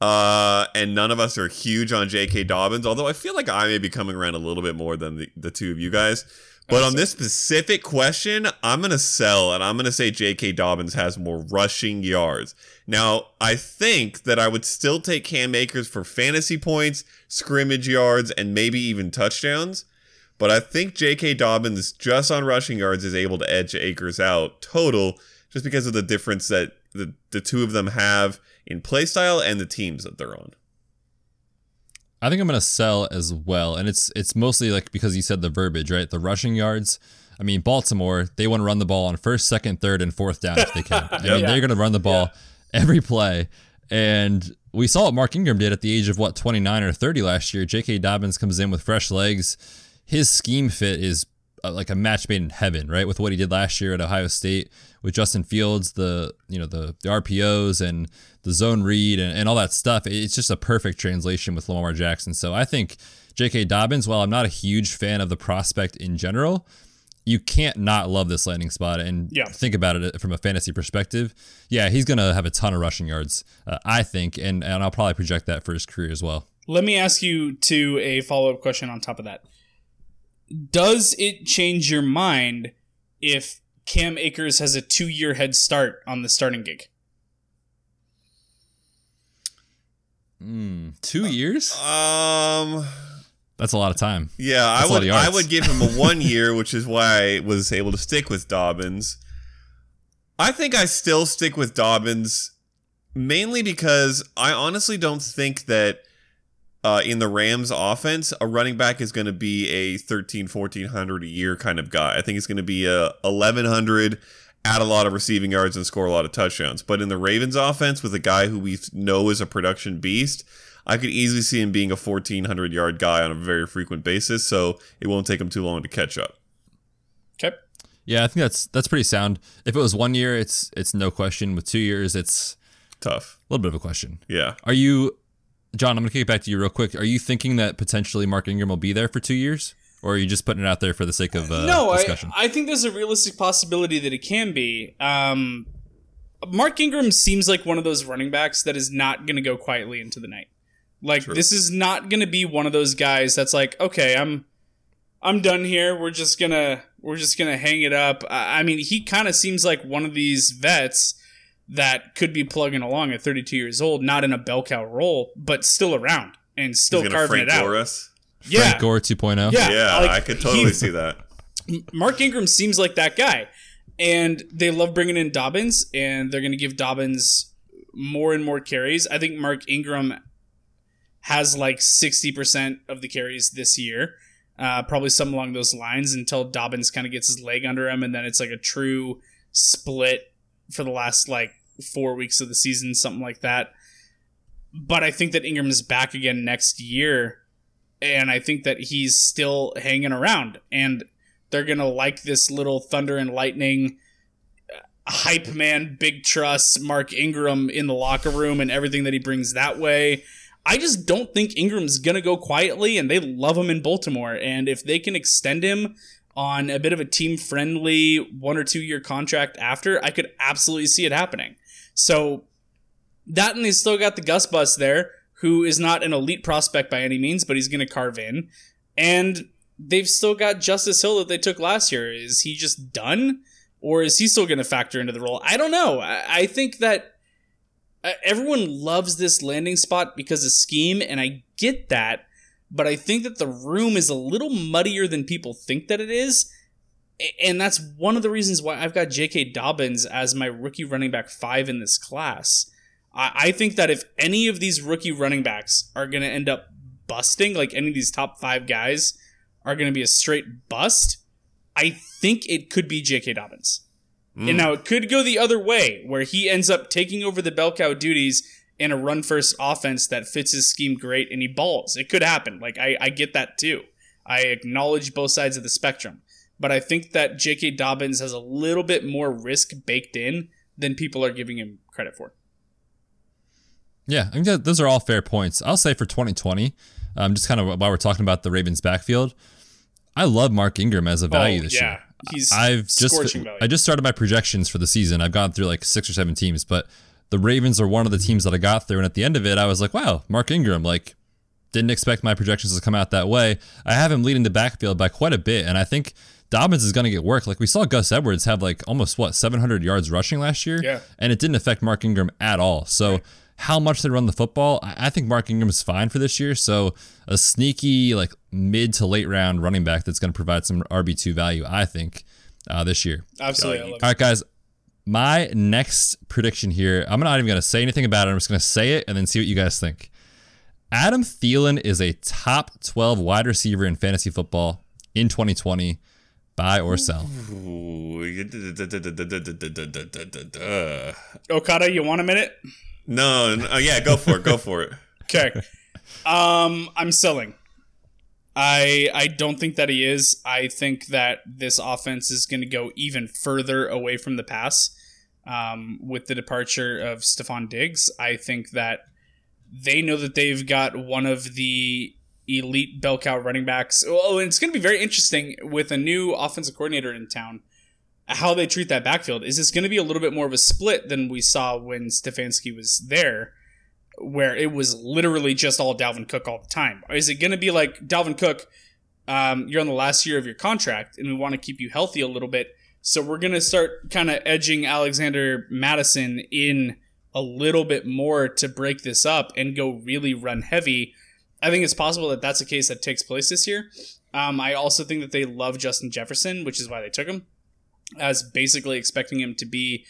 uh, and none of us are huge on J.K. Dobbins. Although I feel like I may be coming around a little bit more than the, the two of you guys. But on this specific question, I'm gonna sell, and I'm gonna say J.K. Dobbins has more rushing yards. Now, I think that I would still take Cam Akers for fantasy points, scrimmage yards, and maybe even touchdowns. But I think J.K. Dobbins, just on rushing yards, is able to edge Akers out total just because of the difference that the, the two of them have in play style and the teams that they're on. I think I'm gonna sell as well, and it's it's mostly like because you said the verbiage, right? The rushing yards. I mean, Baltimore, they want to run the ball on first, second, third, and fourth down if they can. I mean, Yeah. they're gonna run the ball every play, and we saw what Mark Ingram did at the age of what 29 or 30 last year. J.K. Dobbins comes in with fresh legs. His scheme fit is uh, like a match made in heaven, right? With what he did last year at Ohio State with Justin Fields, the you know the, the RPOs and the zone read and, and all that stuff. It's just a perfect translation with Lamar Jackson. So I think J.K. Dobbins, while I'm not a huge fan of the prospect in general, you can't not love this landing spot and Yeah. think about it from a fantasy perspective. Yeah, he's gonna have a ton of rushing yards, uh, I think, and and I'll probably project that for his career as well. Let me ask you to a follow up question on top of that. Does it change your mind if Cam Akers has a two year head start on the starting gig? Two years? Um, That's a lot of time. Yeah, I That's a lot would I would give him a one year, which is why I was able to stick with Dobbins. I think I still stick with Dobbins mainly because I honestly don't think that uh, in the Rams offense, a running back is going to be a 13, 1400 a year kind of guy. I think it's going to be a 1100, add a lot of receiving yards and score a lot of touchdowns. But in the Ravens offense, with a guy who we know is a production beast, I could easily see him being a 1400 yard guy on a very frequent basis. So it won't take him too long to catch up. Okay. Yeah, I think that's that's pretty sound. If it was one year, it's it's no question. With two years, it's Tough. a little bit of a question. Yeah. Are you, Jon? I'm gonna kick it back to you real quick. Are you thinking that potentially Mark Ingram will be there for two years, or are you just putting it out there for the sake of uh, no, I, discussion? I think there's a realistic possibility that it can be. Um, Mark Ingram seems like one of those running backs that is not going to go quietly into the night. Like True. this is not going to be one of those guys that's like, okay, I'm, I'm done here. We're just gonna, we're just gonna hang it up. I, I mean, he kind of seems like one of these vets that could be plugging along at 32 years old, not in a bell cow role, but still around and still He's carving Frank it out. Gore us. Yeah, Frank Gore 2.0. yeah, Yeah, like, I could totally he- see that. Mark Ingram seems like that guy. And they love bringing in Dobbins, and they're going to give Dobbins more and more carries. I think Mark Ingram has like 60% of the carries this year. Uh, probably some along those lines until Dobbins kind of gets his leg under him, and then it's like a true split for the last like four weeks of the season, something like that. But I think that Ingram is back again next year, and I think that he's still hanging around. And they're gonna like this little thunder and lightning uh, hype man, big trust, Mark Ingram in the locker room and everything that he brings that way. I just don't think Ingram's gonna go quietly, and they love him in Baltimore. And if they can extend him on a bit of a team friendly one or two year contract after, I could absolutely see it happening. So that and they still got the Gus Bus there, who is not an elite prospect by any means, but he's going to carve in. And they've still got Justice Hill that they took last year. Is he just done? Or is he still going to factor into the role? I don't know. I, I think that uh, everyone loves this landing spot because of scheme, and I get that. But I think that the room is a little muddier than people think that it is. And that's one of the reasons why I've got J.K. Dobbins as my rookie running back five in this class. I think that if any of these rookie running backs are going to end up busting, like any of these top five guys are going to be a straight bust, I think it could be J.K. Dobbins. And hmm. now it could go the other way, where he ends up taking over the bell cow duties in a run first offense that fits his scheme great and he balls. It could happen. Like, I, I get that too. I acknowledge both sides of the spectrum. But I think that J.K. Dobbins has a little bit more risk baked in than people are giving him credit for. Yeah, I think that those are all fair points. I'll say for 2020, um, just kind of while we're talking about the Ravens backfield, I love Mark Ingram as a value oh, this yeah. year. He's I've just value. I just started my projections for the season. I've gone through like six or seven teams, but the Ravens are one of the teams that I got through. And at the end of it, I was like, wow, Mark Ingram, like didn't expect my projections to come out that way. I have him leading the backfield by quite a bit, and I think Dobbins is going to get work. Like we saw Gus Edwards have like almost what 700 yards rushing last year, Yeah. and it didn't affect Mark Ingram at all. So. How much they run the football? I I think Mark Ingram is fine for this year. So a sneaky, like mid to late round running back that's going to provide some RB two value. I think uh, this year. Absolutely. I love All right, guys. My next prediction here, I'm not even going to say anything about it. I'm just going to say it and then see what you guys think. Adam Thielen is a top 12 wide receiver in fantasy football in 2020. Buy or sell? Okada, you want a minute? No, no, yeah, go for it. Go for it. Okay. um, I'm selling. I I don't think that he is. I think that this offense is going to go even further away from the pass um, with the departure of Stefon Diggs. I think that they know that they've got one of the elite bell cow running backs. Oh, and it's going to be very interesting with a new offensive coordinator in town. How they treat that backfield is this going to be a little bit more of a split than we saw when Stefanski was there where it was literally just all Dalvin Cook all the time? Or is it going to be like Dalvin Cook? Um, you're on the last year of your contract, and we want to keep you healthy a little bit, so we're going to start kind of edging Alexander Mattison in a little bit more to break this up and go really run heavy. I think it's possible that that's a case that takes place this year. Um, I also think that they love Justin Jefferson, which is why they took him, as basically expecting him to be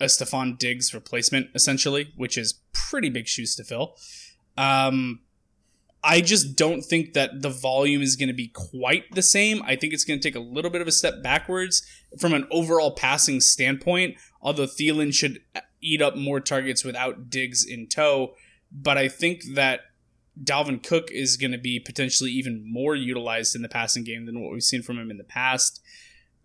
a Stefon Diggs replacement, essentially, which is pretty big shoes to fill. Um, I just don't think that the volume is going to be quite the same. I think it's going to take a little bit of a step backwards from an overall passing standpoint, although Thielen should eat up more targets without Diggs in tow. But I think that Dalvin Cook is going to be potentially even more utilized in the passing game than what we've seen from him in the past.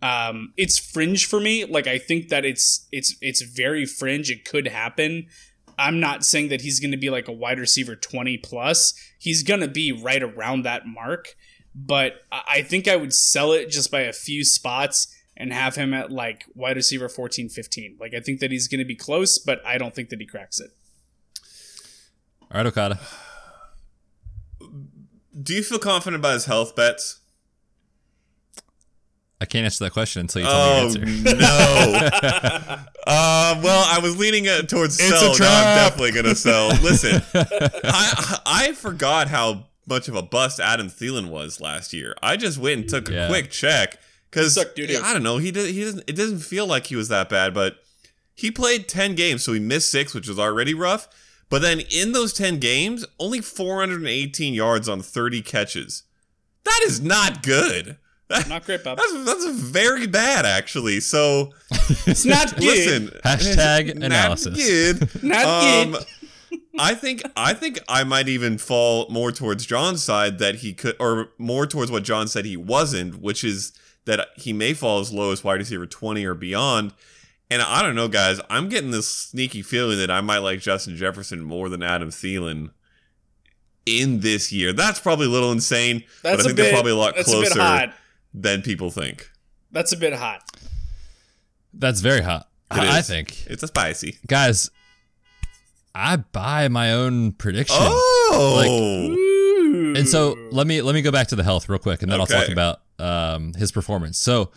Um it's fringe for me. Like i think that it's it's it's very fringe. It could happen. I'm not saying that he's going to be like a wide receiver 20 plus. He's going to be right around that mark. But i think i would sell it just by a few spots and have him at like wide receiver 14 15 like i think that he's going to be close but i don't think that he cracks it. All right, Okada. Do you feel confident about his health Betz? I can't answer that question until you tell Oh me the answer. no! uh, well, I was leaning uh, towards It's a sell. Now I'm definitely gonna sell. Listen, I I forgot how much of a bust Adam Thielen was last year. I just went and took a Yeah. quick check because I don't know. He did. He doesn't. It doesn't feel like he was that bad, but he played ten games, so he missed six, which was already rough. But then in those ten games, only 418 yards on 30 catches. That is not good. That- not great bob that's that's very bad actually. So it's not good listen, Hashtag not analysis. good. not Um, good I think I think I might even fall more towards Jon's side that he could, or more towards what Jon said he wasn't, which is that he may fall as low as wide receiver twenty or beyond. And I don't know, guys. I'm getting this sneaky feeling that I might like Justin Jefferson more than Adam Thielen in this year. That's probably a little insane, that's but I think bit they're probably a lot closer a than people think. That's a bit hot. That's very hot. It I, I is. think, It's a spicy. guys. I buy my own prediction. Oh, Ooh. And so let me let me go back to the health real quick, and then I'll talk about um, his performance. So,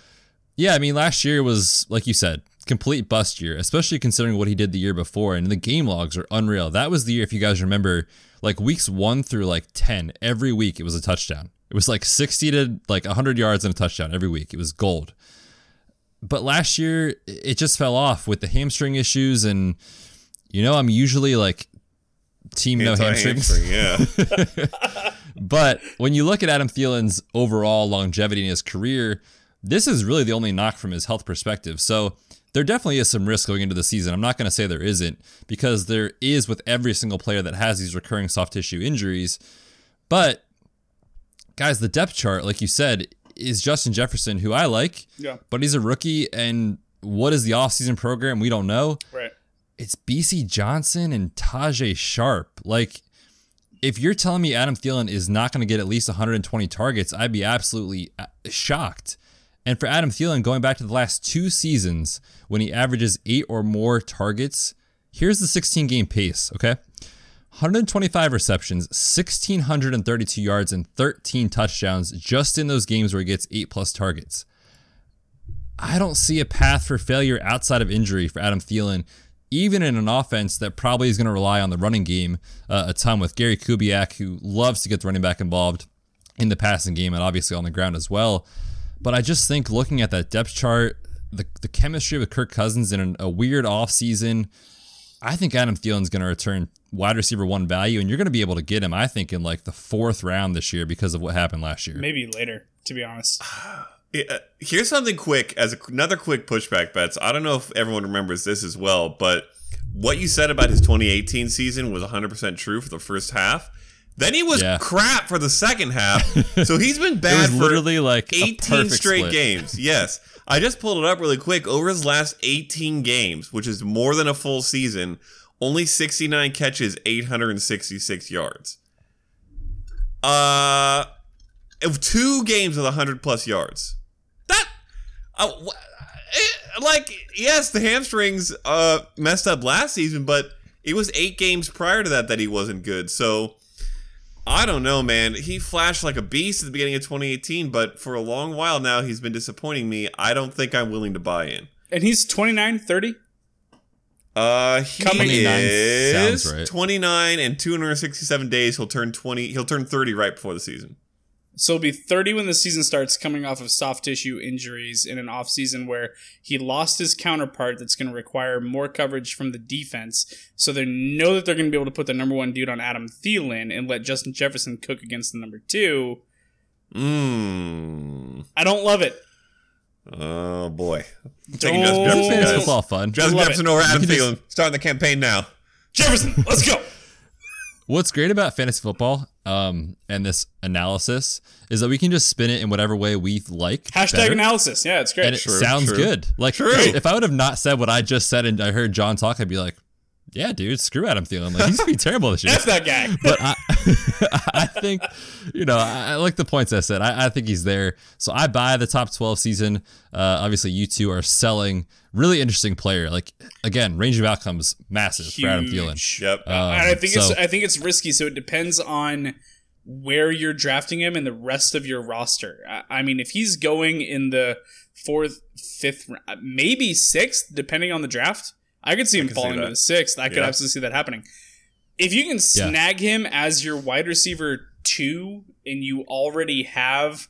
yeah, I mean, last year was like you said, complete bust year, especially considering what he did the year before. And the game logs are unreal. That was the year, if you guys remember, like weeks one through like ten, every week it was a touchdown. It was like sixty to like hundred yards and a touchdown every week. It was gold. But last year it just fell off with the hamstring issues, and you know I'm usually like team no hamstrings. Anti-hamstring, Yeah. But when you look at Adam Thielen's overall longevity in his career, this is really the only knock from his health perspective. So there definitely is some risk going into the season. I'm not going to say there isn't because there is with every single player that has these recurring soft tissue injuries. But guys, the depth chart, like you said, is Justin Jefferson, who I like, Yeah. but he's a rookie. And what is the offseason program? We don't know Right. it's Bisi Johnson and Tajae Sharpe. Like, if you're telling me Adam Thielen is not going to get at least 120 targets, I'd be absolutely uh, shocked. And for Adam Thielen, going back to the last two seasons when he averages eight or more targets, here's the 16 game pace, okay? 125 receptions, 1,632 yards, and 13 touchdowns just in those games where he gets eight plus targets. I don't see a path for failure outside of injury for Adam Thielen, even in an offense that probably is going to rely on the running game uh, a ton with Gary Kubiak, who loves to get the running back involved in the passing game and obviously on the ground as well. But I just think looking at that depth chart, the, the chemistry with Kirk Cousins in an, a weird offseason, I think Adam Thielen's going to return wide receiver one value, and you're going to be able to get him, I think, in like the fourth round this year because of what happened last year. Maybe later, to be honest. Yeah, uh, here's something quick as a, another quick pushback Betz. I don't know if everyone remembers this as well, but what you said about his 2018 season was 100% true for the first half. Then he was Yeah. crap for the second half. so he's been bad for literally like 18 straight split. games. Yes. I just pulled it up really quick. Over his last 18 games, which is more than a full season, only 69 catches, 866 yards. Uh of two games with 100 plus yards. That uh, wh- eh, like yes, the hamstrings uh messed up last season, but it was 8 games prior to that that he wasn't good. So I don't know, man. He flashed like a beast at the beginning of 2018, but for a long while now, he's been disappointing me. I don't think I'm willing to buy in. And he's 29, 30? Uh, he Coming- 29 is right. 29 and 267 days. He'll turn 20. He'll turn 30 right before the season. So he'll be 30 when the season starts, coming off of soft tissue injuries in an offseason where he lost his counterpart that's going to require more coverage from the defense. So they know that they're going to be able to put the number one dude on Adam Thielen and let Justin Jefferson cook against the number two. Mmm. I don't love it. Oh boy. Taking Don't- Justin Fantasy Jefferson, guys. football fun. Justin Love Jefferson it. over Adam You can just- Thielen. Starting the campaign now. Jefferson, let's go. What's great about fantasy football um, and this analysis is that we can just spin it in whatever way we like. Hashtag better, analysis. Yeah, it's great. And it True, sounds true. good. Like True. if I would have not said what I just said and I heard Jon talk, I'd be like, yeah, dude, screw Adam Thielen. Like he's gonna be terrible this year. That's that guy. but I, I think, you know, I, I like the points I said. I, I think he's there. So I buy the top 12 season. Uh, obviously, you two are selling. Really interesting player. Like, again, range of outcomes massive for Adam Thielen. Yep. Um, and I think it's I think it's risky. So it depends on where you're drafting him and the rest of your roster. I, I mean, if he's going in the fourth, fifth, maybe sixth, depending on the draft, I could see him can see falling to the sixth. I could Yeah. absolutely see that happening. If you can snag him as your wide receiver two, and you already have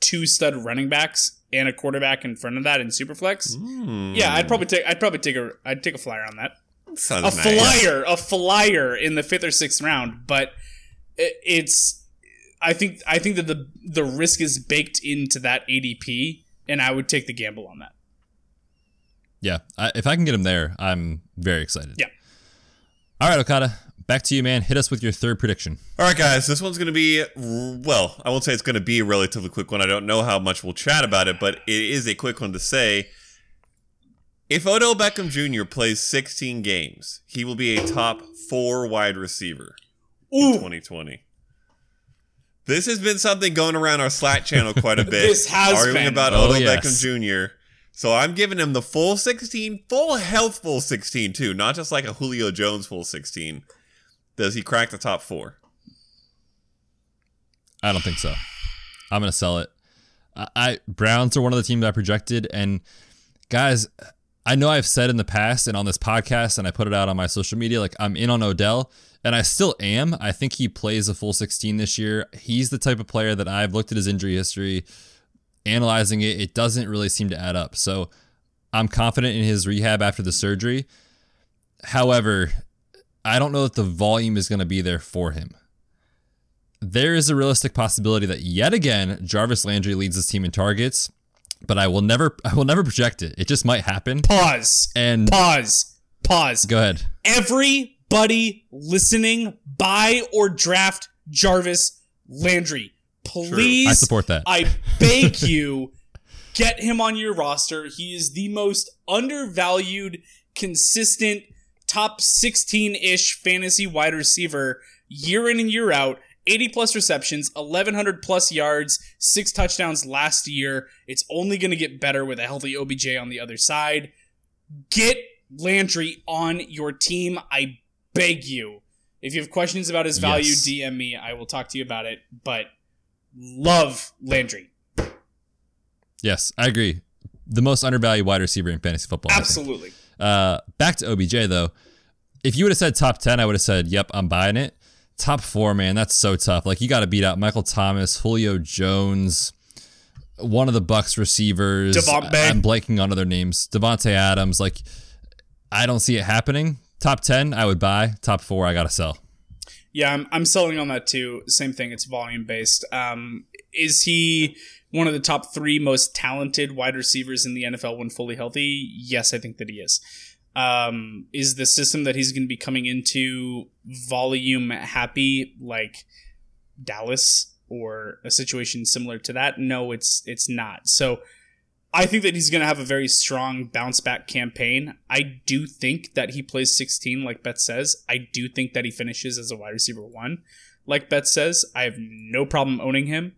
two stud running backs and a quarterback in front of that in Superflex, Mm. yeah, I'd probably take I'd probably take a I'd take a flyer on that Sounds a nice. flyer, a flyer in the fifth or sixth round, but it, it's. I think I think that the the risk is baked into that ADP, and I would take the gamble on that. Yeah. I, if I can get him there, I'm very excited. Yeah. All right, Okada. Back to you, man. Hit us with your third prediction. All right, guys, this one's going to be, well, I won't say it's going to be a relatively quick one. I don't know how much we'll chat about it, but it is a quick one to say. If Odell Beckham Jr. plays 16 games, he will be a top four wide receiver in 2020. This has been something going around our Slack channel quite a bit. This has arguing been. about Oh, Odell yes. Beckham Jr. So I'm giving him the full 16, full health full 16 too, not just like a Julio Jones full 16. Does he crack the top four? I don't think so. I'm gonna sell it. I, I Browns are one of the teams I projected, and guys, I know I've said in the past and on this podcast, and I put it out on my social media, like I'm in on Odell, and I still am. I think he plays a full 16 this year. He's the type of player that I've looked at his injury history, analyzing it. It doesn't really seem to add up. So I'm confident in his rehab after the surgery. However, I don't know that the volume is going to be there for him there is a realistic possibility that yet again Jarvis Landry leads his team in targets, but I will never I will never project it. It just might happen. Pause. And Pause. Pause. go ahead. Everybody listening, buy or draft Jarvis Landry. Please. I support that. I beg you, get him on your roster. He is the most undervalued, consistent, top 16 ish fantasy wide receiver year in and year out. 80 plus receptions, 1100 plus yards, six touchdowns last year. It's only going to get better with a healthy OBJ on the other side. Get Landry on your team. I beg you. If you have questions about his value, Yes. DM me. I will talk to you about it. But love Landry. Yes, I agree. The most undervalued wide receiver in fantasy football. Absolutely. Uh, back to OBJ though. If you would have said top 10, I would have said, yep, I'm buying it. Top four, man, that's so tough. Like, you got to beat out Michael Thomas, Julio Jones, one of the Bucks receivers. Davante. I'm blanking on other names. Davante Adams. Like, I don't see it happening. Top 10, I would buy. Top four, I got to sell. Yeah, I'm, I'm selling on that too. Same thing. It's volume based. Um, is he one of the top three most talented wide receivers in the NFL when fully healthy? Yes, I think that he is. Um, is the system that he's going to be coming into volume happy like Dallas or a situation similar to that? No, it's it's not. So I think that he's going to have a very strong bounce back campaign. I do think that he plays 16, like Bet says. I do think that he finishes as a wide receiver one, like Bet says. I have no problem owning him.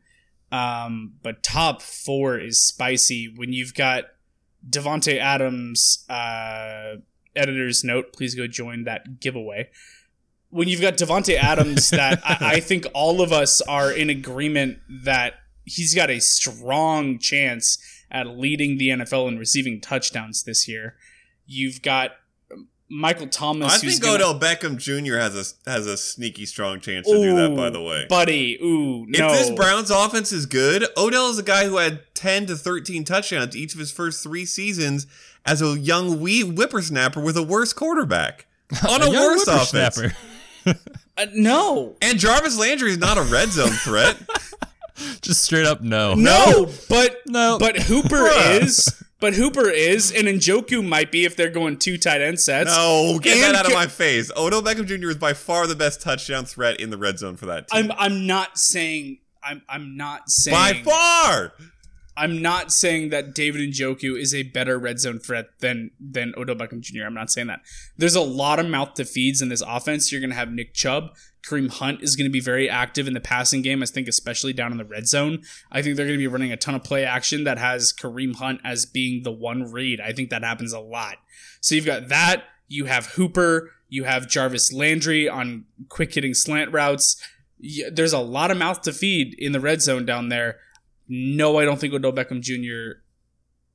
Um, but top four is spicy when you've got Davante Adams. Uh, editor's note: please go join that giveaway. When you've got Davante Adams, that I, I think all of us are in agreement that he's got a strong chance at leading the NFL in receiving touchdowns this year. You've got Michael Thomas. I who's think gonna- Odell Beckham Jr. has a has a sneaky strong chance to do that. By the way, buddy. Ooh, no. if this Browns offense is good, Odell is a guy who had ten to thirteen touchdowns each of his first three seasons as a young wee whippersnapper with a worse quarterback on a, young worse offense. Uh, no, And Jarvis Landry is not a red zone threat. Just straight up no. no, but No. but Hooper is. But Hooper is, and Njoku might be if they're going two tight end sets. No, get And that out of my face. Odell Beckham Jr. is by far the best touchdown threat in the red zone for that team. I'm I'm not saying I'm I'm not saying by far. I'm not saying that David Njoku is a better red zone threat than than Odell Beckham Jr. I'm not saying that. There's a lot of mouth to feeds in this offense. You're going to have Nick Chubb. Kareem Hunt is going to be very active in the passing game. I think, especially down in the red zone. I think they're going to be running a ton of play action that has Kareem Hunt as being the one read. I think that happens a lot. So you've got that. You have Hooper. You have Jarvis Landry on quick hitting slant routes. There's a lot of mouth to feed in the red zone down there. No, I don't think Odell Beckham Jr.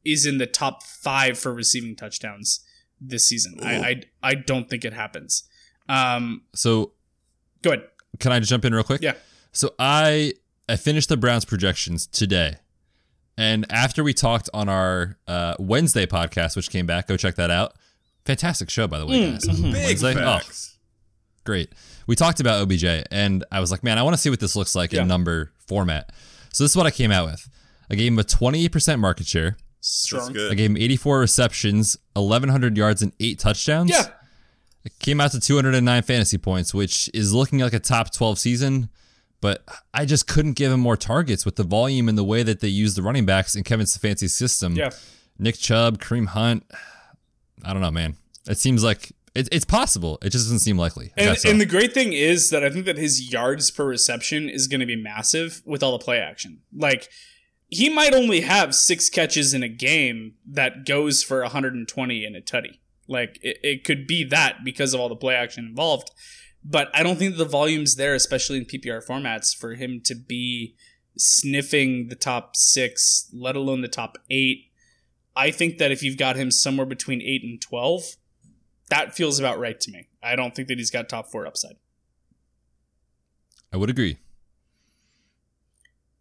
is in the top five for receiving touchdowns this season. I, I I don't think it happens. Um, So go ahead. can I just jump in real quick? Yeah. So I I finished the Browns projections today. And after we talked on our uh, Wednesday podcast, which came back, go check that out. Fantastic show, by the way, Mm, guys. on Big Wednesday. Oh, great. We talked about OBJ, and I was like, man, I want to see what this looks like Yeah. in number format. So this is what I came out with. I gave him a 28% market share. Strong. I gave him 84 receptions, 1,100 yards, and eight touchdowns. Yeah. It came out to 209 fantasy points, which is looking like a top 12 season. But I just couldn't give him more targets with the volume and the way that they use the running backs in Kevin Stefanski's system. Yeah. Nick Chubb, Kareem Hunt. I don't know, man. It seems like It, it's possible. It just doesn't seem likely. And, all. and the great thing is that I think that his yards per reception is going to be massive with all the play action. Like he might only have six catches in a game that goes for 120 in a tutty. Like it, it could be that because of all the play action involved. But I don't think the volume's there, especially in PPR formats, for him to be sniffing the top six, let alone the top eight. I think that if you've got him somewhere between eight and 12, that feels about right to me. I don't think that he's got top four upside. I would agree.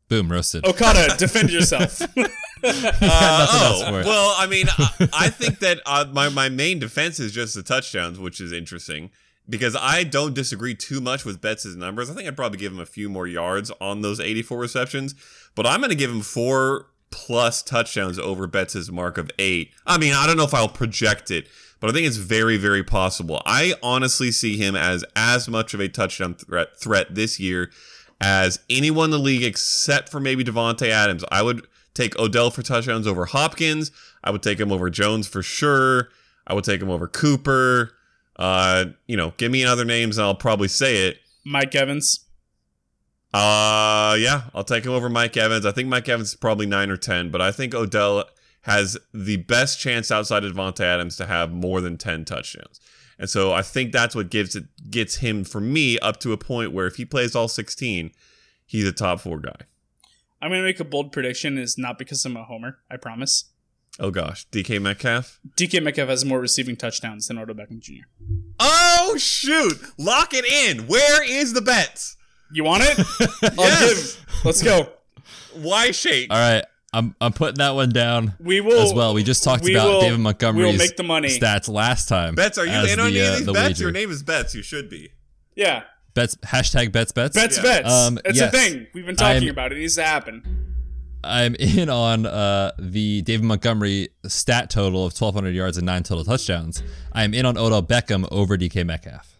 Boom, roasted. Okada, defend yourself. Uh, nothing else for oh, well, I mean, I, I think that uh, my my main defense is just the touchdowns, which is interesting because I don't disagree too much with Betz' numbers. I think I'd probably give him a few more yards on those 84 receptions, but I'm going to give him four plus touchdowns over Betz' mark of eight. I mean, I don't know if I'll project it, but I think it's very, very possible. I honestly see him as as much of a touchdown threat threat this year as anyone in the league except for maybe Davante Adams. I would take Odell for touchdowns over Hopkins. I would take him over Jones for sure. I would take him over Cooper. Uh, you know, give me other names and I'll probably say it. Mike Evans. Uh, yeah, I'll take him over Mike Evans. I think Mike Evans is probably nine or ten, but I think Odell has the best chance outside of Davante Adams to have more than ten touchdowns. And so I think that's what gives it gets him for me up to a point where if he plays all sixteen, he's a top four guy. I'm going to make a bold prediction. Is not because I'm a homer. I promise. Oh gosh, DK Metcalf. DK Metcalf has more receiving touchdowns than Odell Beckham Jr. Oh shoot! Lock it in. Where is the bets? You want it? I'll Yes. give. Let's go. Why shake? All right, I'm I'm putting that one down We will as well. We just talked we about will- David Montgomery's We'll make the money. stats last time. Betz, are you as in on the, any uh, of these the bets? wager. Your name is Betz. You should be. Yeah. Bets hashtag bets bets. Bets, Yeah. bets. Um, it's yes. a thing. We've been talking I'm- about it. It needs to happen. I'm in on uh, the David Montgomery stat total of 1,200 yards and nine total touchdowns. I am in on Odell Beckham over DK Metcalf.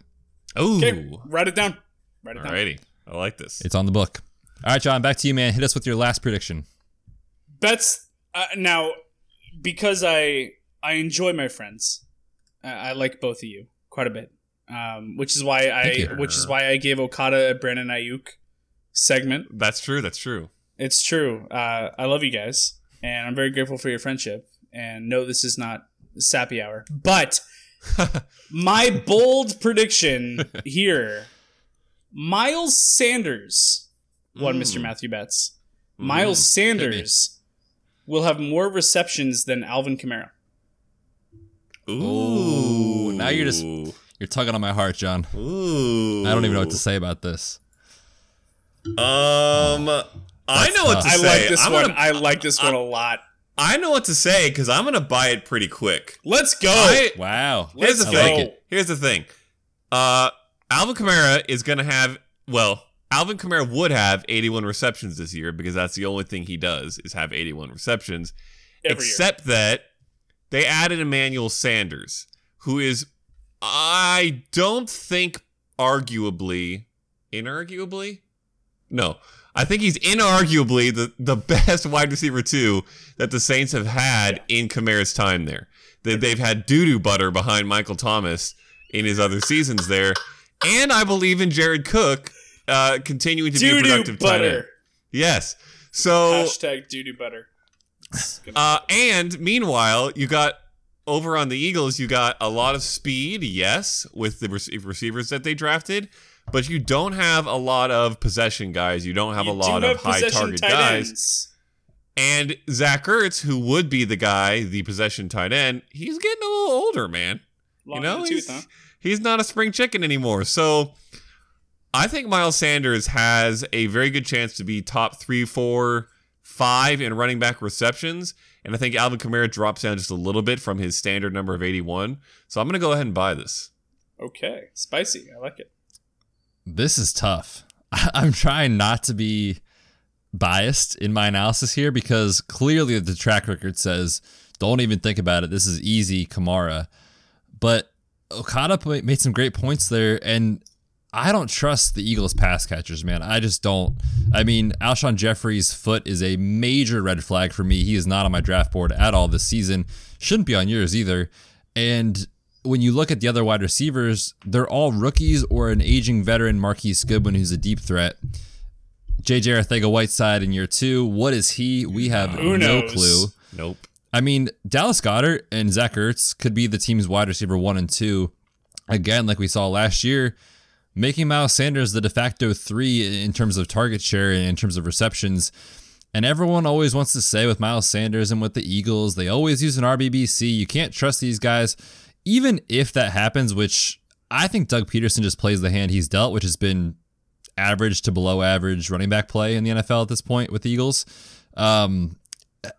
Ooh. Okay, write it down. Write it down. Alrighty. I like this. It's on the book. All right, Jon, back to you, man. Hit us with your last prediction. Bets uh, now because I I enjoy my friends. I, I like both of you quite a bit, um, which is why I which is why I gave Okada a Brandon Aiyuk segment. That's true. That's true. It's true. Uh, I love you guys, and I'm very grateful for your friendship. And no, this is not sappy hour, but my bold prediction here: Miles Sanders, one Mm. Mr. Matthew Betz. Miles Sanders will have more receptions than Alvin Kamara. Ooh. now you're just- You're tugging on my heart, Jon. Ooh. I don't even know what to say about this. Um, I know what tough. to I say. like this I'm one. Gonna, I like this one a lot. I know what to say because I'm gonna buy it pretty quick. Let's go. I- Wow. Here's the Let's thing. go. Here's the thing. Uh, Alvin Kamara is gonna have well. Alvin Kamara would have 81 receptions this year because that's the only thing he does is have 81 receptions. Every year. except that they added Emmanuel Sanders, who is, I don't think, arguably, inarguably, no, I think he's inarguably the the best wide receiver two that the Saints have had in Kamara's time there. That they've had doo doo butter behind Michael Thomas in his other seasons there, and I believe in Jared Cook uh, continuing to be a Doo-doo productive tight end. butter. Yes. So Hashtag doo doo butter. uh, and meanwhile, you got over on the Eagles, you got a lot of speed, yes, with the rec- receivers that they drafted, but you don't have a lot of possession guys. You don't have You a lot of high target guys. ends. And Zach Ertz, who would be the guy, the possession tight end, he's getting a little older, man. Long you know, he's, tooth, huh? he's not a spring chicken anymore. So I think Miles Sanders has a very good chance to be top three, four, five in running back receptions. And I think Alvin Kamara drops down just a little bit from his standard number of 81. So I'm going to go ahead and buy this. Okay, spicy. I like it. This is tough. I'm trying not to be biased in my analysis here because clearly the track record says don't even think about it. This is easy, Kamara. But Okada made some great points there, and I don't trust the Eagles pass catchers, man. I just don't. I mean, Alshon Jeffery's foot is a major red flag for me. He is not on my draft board at all this season. Shouldn't be on yours either. And when you look at the other wide receivers, they're all rookies or an aging veteran, Marquise Goodwin, who's a deep threat. JJ Arcega-Whiteside in year two. What is he? We have Who no knows? clue. Nope. I mean, Dallas Goedert and Zach Ertz could be the team's wide receiver one and two. Again, like we saw last year, making Miles Sanders the de facto three in terms of target share and in terms of receptions. And everyone always wants to say with Miles Sanders and with the Eagles, they always use an RBBC. You can't trust these guys. Even if that happens, which I think Doug Pederson just plays the hand he's dealt, which has been average to below average running back play in the NFL at this point with the Eagles. Um,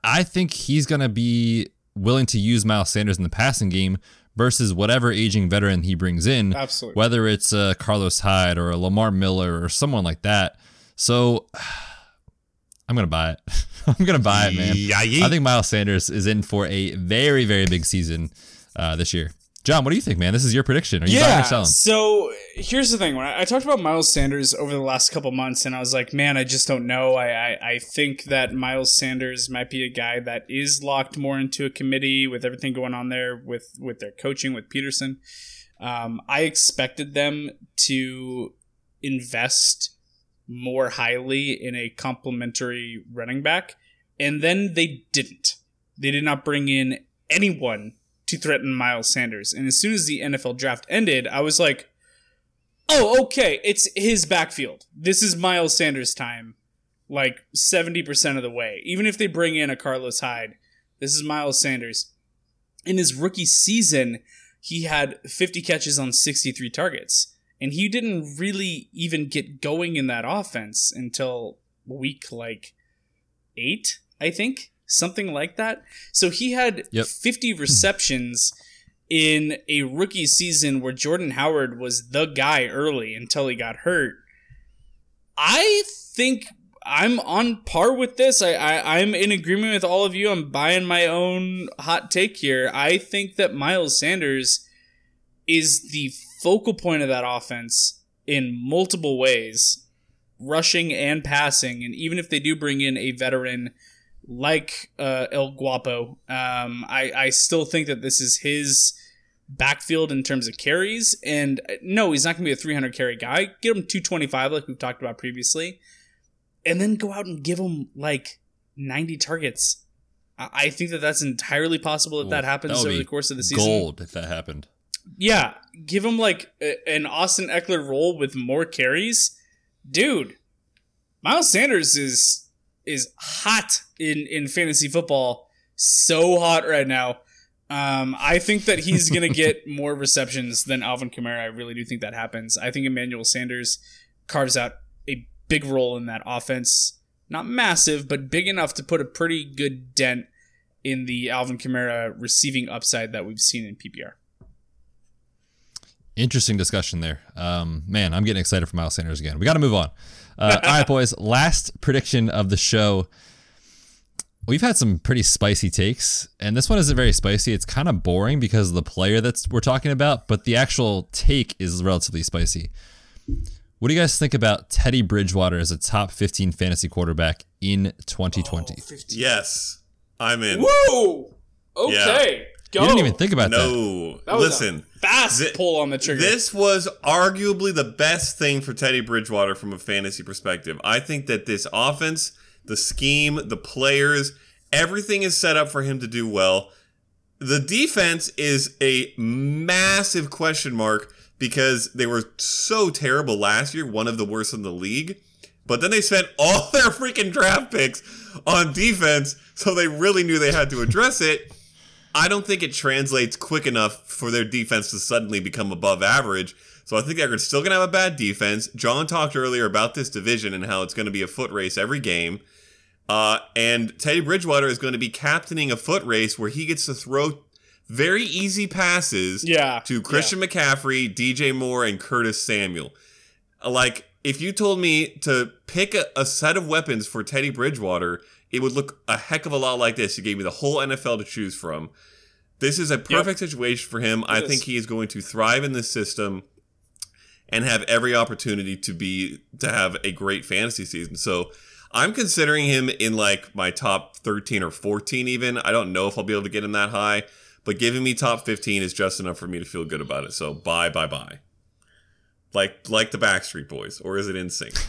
I think he's going to be willing to use Miles Sanders in the passing game versus whatever aging veteran he brings in, Absolutely. whether it's uh, Carlos Hyde or a Lamar Miller or someone like that. So I'm going to buy it. I'm going to buy it, man. Yeah, I think Miles Sanders is in for a very, very big season uh, this year. Jon, what do you think, man? This is your prediction. Are you buying or selling? So here's the thing: when I, I talked about Miles Sanders over the last couple months, and I was like, man, I just don't know. I, I I think that Miles Sanders might be a guy that is locked more into a committee with everything going on there with with their coaching with Pederson. Um, I expected them to invest more highly in a complementary running back, and then they didn't. They did not bring in anyone to threaten Miles Sanders. And as soon as the NFL draft ended, I was like, oh, okay, it's his backfield. This is Miles Sanders' time, like 70% of the way. Even if they bring in a Carlos Hyde, this is Miles Sanders. In his rookie season, he had 50 catches on 63 targets. And he didn't really even get going in that offense until week like eight, I think. Something like that. So he had Yep. 50 receptions in a rookie season where Jordan Howard was the guy early until he got hurt. I think I'm on par with this. I, I I'm in agreement with all of you. I'm buying my own hot take here. I think that Miles Sanders is the focal point of that offense in multiple ways, rushing and passing. And even if they do bring in a veteran like uh, El Guapo, um, I I still think that this is his backfield in terms of carries. And uh, no, he's not going to be a 300 carry guy. Get him 225 like we've talked about previously, and then go out and give him like 90 targets. I I think that that's entirely possible that that happens over the course of the season. Gold if that happened. Yeah, give him like a, an Austin Ekeler role with more carries, dude. Miles Sanders is is hot in in fantasy football, so hot right now. Um, I think that he's gonna get more receptions than Alvin Kamara. I really do think that happens. I think Emmanuel Sanders carves out a big role in that offense. Not massive, but big enough to put a pretty good dent in the Alvin Kamara receiving upside that we've seen in PPR. Interesting discussion there. Um, man, I'm getting excited for Miles Sanders again. We got to move on. Uh, all right, boys. Last prediction of the show. We've had some pretty spicy takes, and this one isn't very spicy. It's kind of boring because of the player that we're talking about, but the actual take is relatively spicy. What do you guys think about Teddy Bridgewater as a top 15 fantasy quarterback in 2020? Yes, I'm in. Whoa! Okay, go. you didn't even think about that. No, That was listen. a fast Thi- pull on the trigger. This was arguably the best thing for Teddy Bridgewater from a fantasy perspective. I think that this offense, the scheme, the players, everything is set up for him to do well. The defense is a massive question mark because they were so terrible last year, one of the worst in the league. But then they spent all their freaking draft picks on defense, so they really knew they had to address it. I don't think it translates quick enough for their defense to suddenly become above average. So I think they're still going to have a bad defense. Jon talked earlier about this division and how it's going to be a foot race every game. Uh, and Teddy Bridgewater is going to be captaining a foot race where he gets to throw very easy passes Yeah, to Christian McCaffrey, DJ Moore, and Curtis Samuel. Like, if you told me to pick a, a set of weapons for Teddy Bridgewater, it would look a heck of a lot like this. He gave me the whole NFL to choose from. This is a perfect situation for him. I is. think he is going to thrive in this system and have every opportunity to be to have a great fantasy season. So I'm considering him in like my top 13 or 14 even. I don't know if I'll be able to get him that high, but giving me top 15 is just enough for me to feel good about it. So bye, bye, bye. Like like the Backstreet Boys, or is it NSYNC?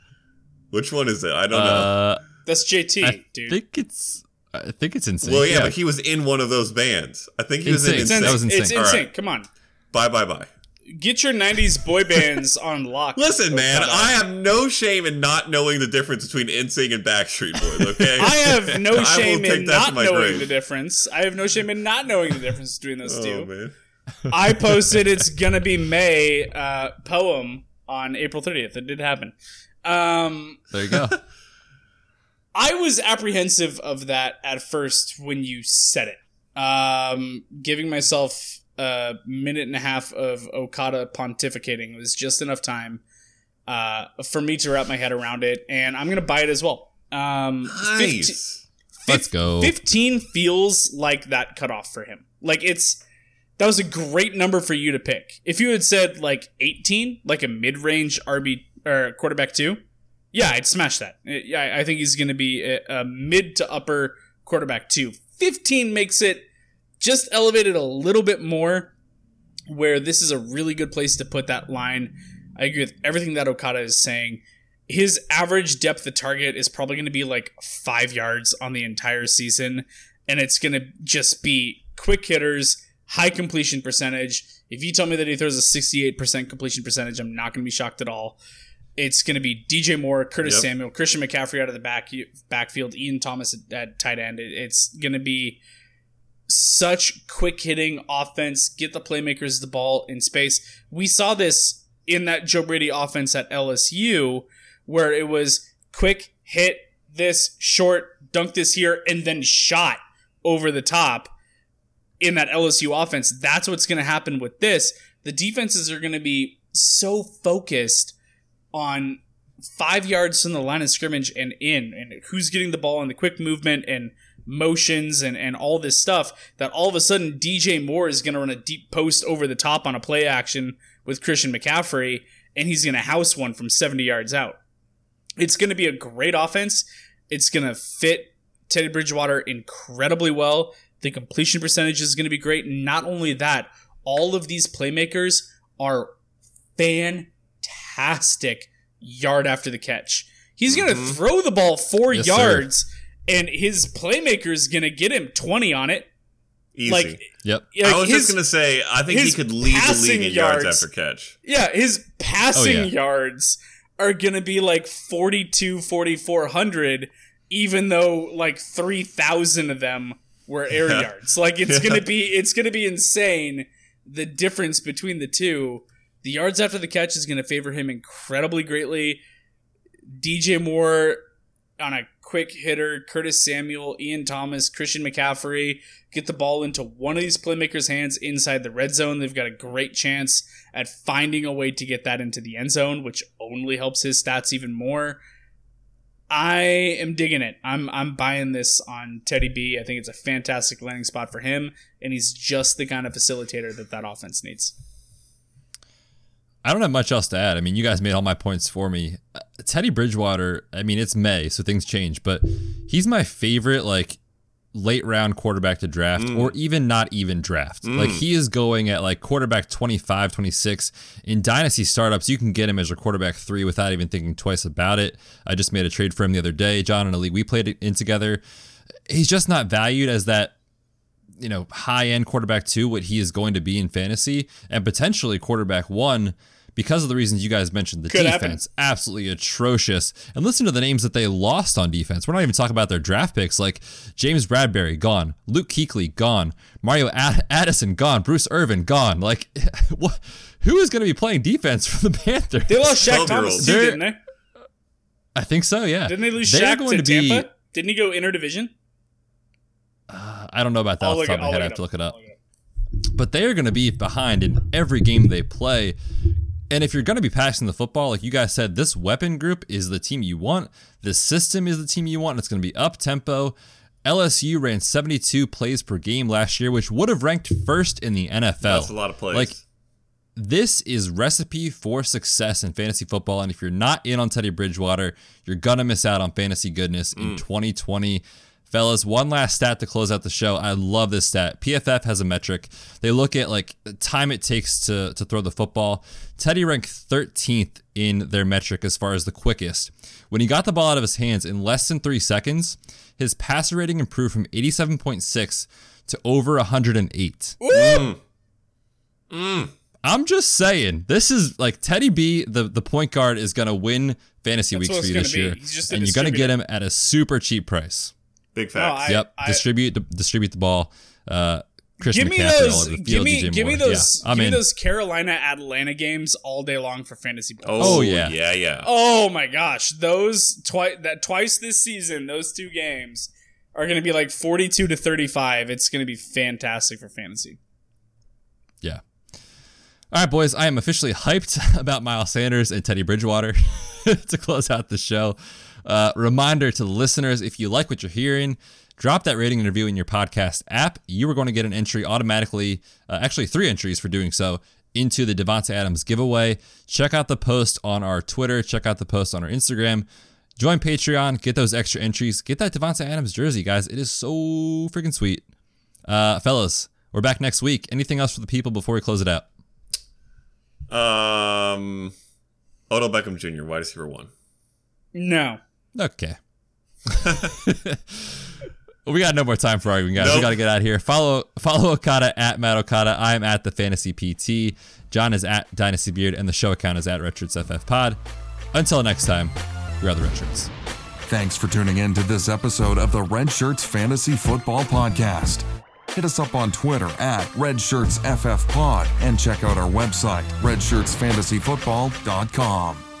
Which one is it? I don't know. Uh, That's JT, dude. I dude. think it's. I think it's insane. Well, yeah, but he was in one of those bands. I think he was in NSYNC. it's that was insane. All insane. right. Come on. Bye, bye, bye. Get your 90s boy bands on lock. Listen, man, I have no shame in not knowing the difference between NSYNC and Backstreet Boys. Okay, I have no shame in not knowing grave. the difference. I have no shame in not knowing the difference between those Oh two. man. I posted it's gonna be May uh, poem on April 30th. It did happen. Um, There you go. I was apprehensive of that at first when you said it. Um, giving myself a minute and a half of Okada pontificating was just enough time uh, for me to wrap my head around it, and I'm gonna buy it as well. Um, 15 Nice. Let's go. 15 feels like that cutoff for him. Like it's that was a great number for you to pick. If you had said like 18, like a mid-range RB or quarterback two, yeah, I'd smash that. Uh, Yeah, I think he's going to be a, a mid to upper quarterback too. 15 makes it just elevated a little bit more where this is a really good place to put that line. I agree with everything that Okada is saying. His average depth of target is probably going to be like five yards on the entire season, and it's going to just be quick hitters, high completion percentage. If you tell me that he throws a 68% completion percentage, I'm not going to be shocked at all. It's going to be DJ Moore, Curtis Yep. Samuel, Christian McCaffrey out of the back backfield, Ian Thomas at, at tight end. It- it's going to be such quick hitting offense, get the playmakers the ball in space. We saw this in that Joe Brady offense at LSU, where it was quick hit this short, dunk this here, and then shot over the top in that LSU offense. That's what's going to happen with this. The defenses are going to be so focused on five yards from the line of scrimmage and in, and who's getting the ball and the quick movement and motions and, and all this stuff that all of a sudden DJ Moore is going to run a deep post over the top on a play action with Christian McCaffrey and he's going to house one from 70 yards out. It's going to be a great offense. It's going to fit Teddy Bridgewater incredibly well. The completion percentage is going to be great. Not only that, all of these playmakers are fantastic yard after the catch. He's going to Mhm. throw the ball four Yes, sir. yards, and his playmaker is going to get him 20 on it. Easy. Like, Yep. like I was his- just gonna say, I think he could lead the league in yards, yards- after catch. Yeah, his passing Oh, yeah. yards are going to be like 42, 4,400, even though like 3,000 of them were air Yeah. yards. Like it's Yeah. going to be, it's going to be insane the difference between the two. The yards after the catch is going to favor him incredibly greatly. DJ Moore on a quick hitter, Curtis Samuel, Ian Thomas, Christian McCaffrey get the ball into one of these playmakers' hands inside the red zone. They've got a great chance at finding a way to get that into the end zone, which only helps his stats even more. I am digging it. I'm I'm buying this on Teddy B. I think it's a fantastic landing spot for him, and he's just the kind of facilitator that that offense needs. I don't have much else to add. I mean, you guys made all my points for me. Uh, Teddy Bridgewater, I mean, it's May, so things change, but he's my favorite, like, late round quarterback to draft or even not even draft. Like, he is going at, like, quarterback 25, 26. In dynasty startups, you can get him as your quarterback three without even thinking twice about it. I just made a trade for him the other day. Jon and a league we played it in together. He's just not valued as that you know, high end quarterback two, what he is going to be in fantasy, and potentially quarterback one because of the reasons you guys mentioned. The Could happen. defense, absolutely atrocious. And listen to the names that they lost on defense. We're not even talking about their draft picks like James Bradberry, gone. Luke Kuechly, gone. Mario Ad- Addison, gone. Bruce Irvin, gone. Like, what? Who is going to be playing defense for the Panthers? They lost Shaq 12-year-olds. Thomas too, didn't they? I think so, yeah. Didn't they lose They're Shaq going to, to be- Tampa? Didn't he go interdivision? Uh, I don't know about that I'll off the top of my head. I have to it look it up. I'll look it up. but they are going to be behind in every game they play. And if you're going to be passing the football, like you guys said, this weapon group is the team you want. This system is the team you want. And it's going to be up tempo. LSU ran 72 plays per game last year, which would have ranked first in the NFL. That's a lot of plays. Like this is recipe for success in fantasy football. And if you're not in on Teddy Bridgewater, you're gonna miss out on fantasy goodness in mm. 2020. Fellas, one last stat to close out the show. I love this stat. PFF has a metric. They look at like the time it takes to, to throw the football. Teddy ranked 13th in their metric as far as the quickest. When he got the ball out of his hands in less than three seconds, his passer rating improved from 87.6 to over 108. Woo! Mm. Mm. I'm just saying, this is like Teddy B, the, the point guard, is going to win fantasy That's weeks for you this be. year. He's just a and you're going to get him at a super cheap price. Big No. I- yep. distribute distribute the ball. Uh, Christian Give me McCaffrey all those. over the Give me. DJ Give me those. Yeah, I'm give me in. those Carolina Atlanta games all day long for fantasy points. oh, Oh, yeah. yeah, yeah. Oh my gosh, those twice that twice this season, those two games are going to be like 42 to 35. It's going to be fantastic for fantasy. Yeah. All right, boys. I am officially hyped about Miles Sanders and Teddy Bridgewater to close out the show. Uh, reminder to the listeners if you like what you're hearing, drop that rating and review in your podcast app. You are going to get an entry automatically, uh, actually, three entries for doing so into the Davante Adams giveaway. Check out the post on our Twitter, check out the post on our Instagram. Join Patreon, get those extra entries, get that Davante Adams jersey, guys. It is so freaking sweet. Uh, fellas, we're back next week. Anything else for the people before we close it out? Um, Odell Beckham Jr., wide receiver one. No. Okay. we got no more time for arguing, guys. We got to get out of here. Follow follow Okada at Matt Okada. I am at the Fantasy PT. Jon is at Dynasty Beard, and the show account is at Redshirts FF Pod. Until next time, we are the Redshirts. Thanks for tuning in to this episode of the Red Shirts Fantasy Football Podcast. Hit us up on Twitter at RedShirtsFFPod and check out our website, redshirtsfantasyfootball.com.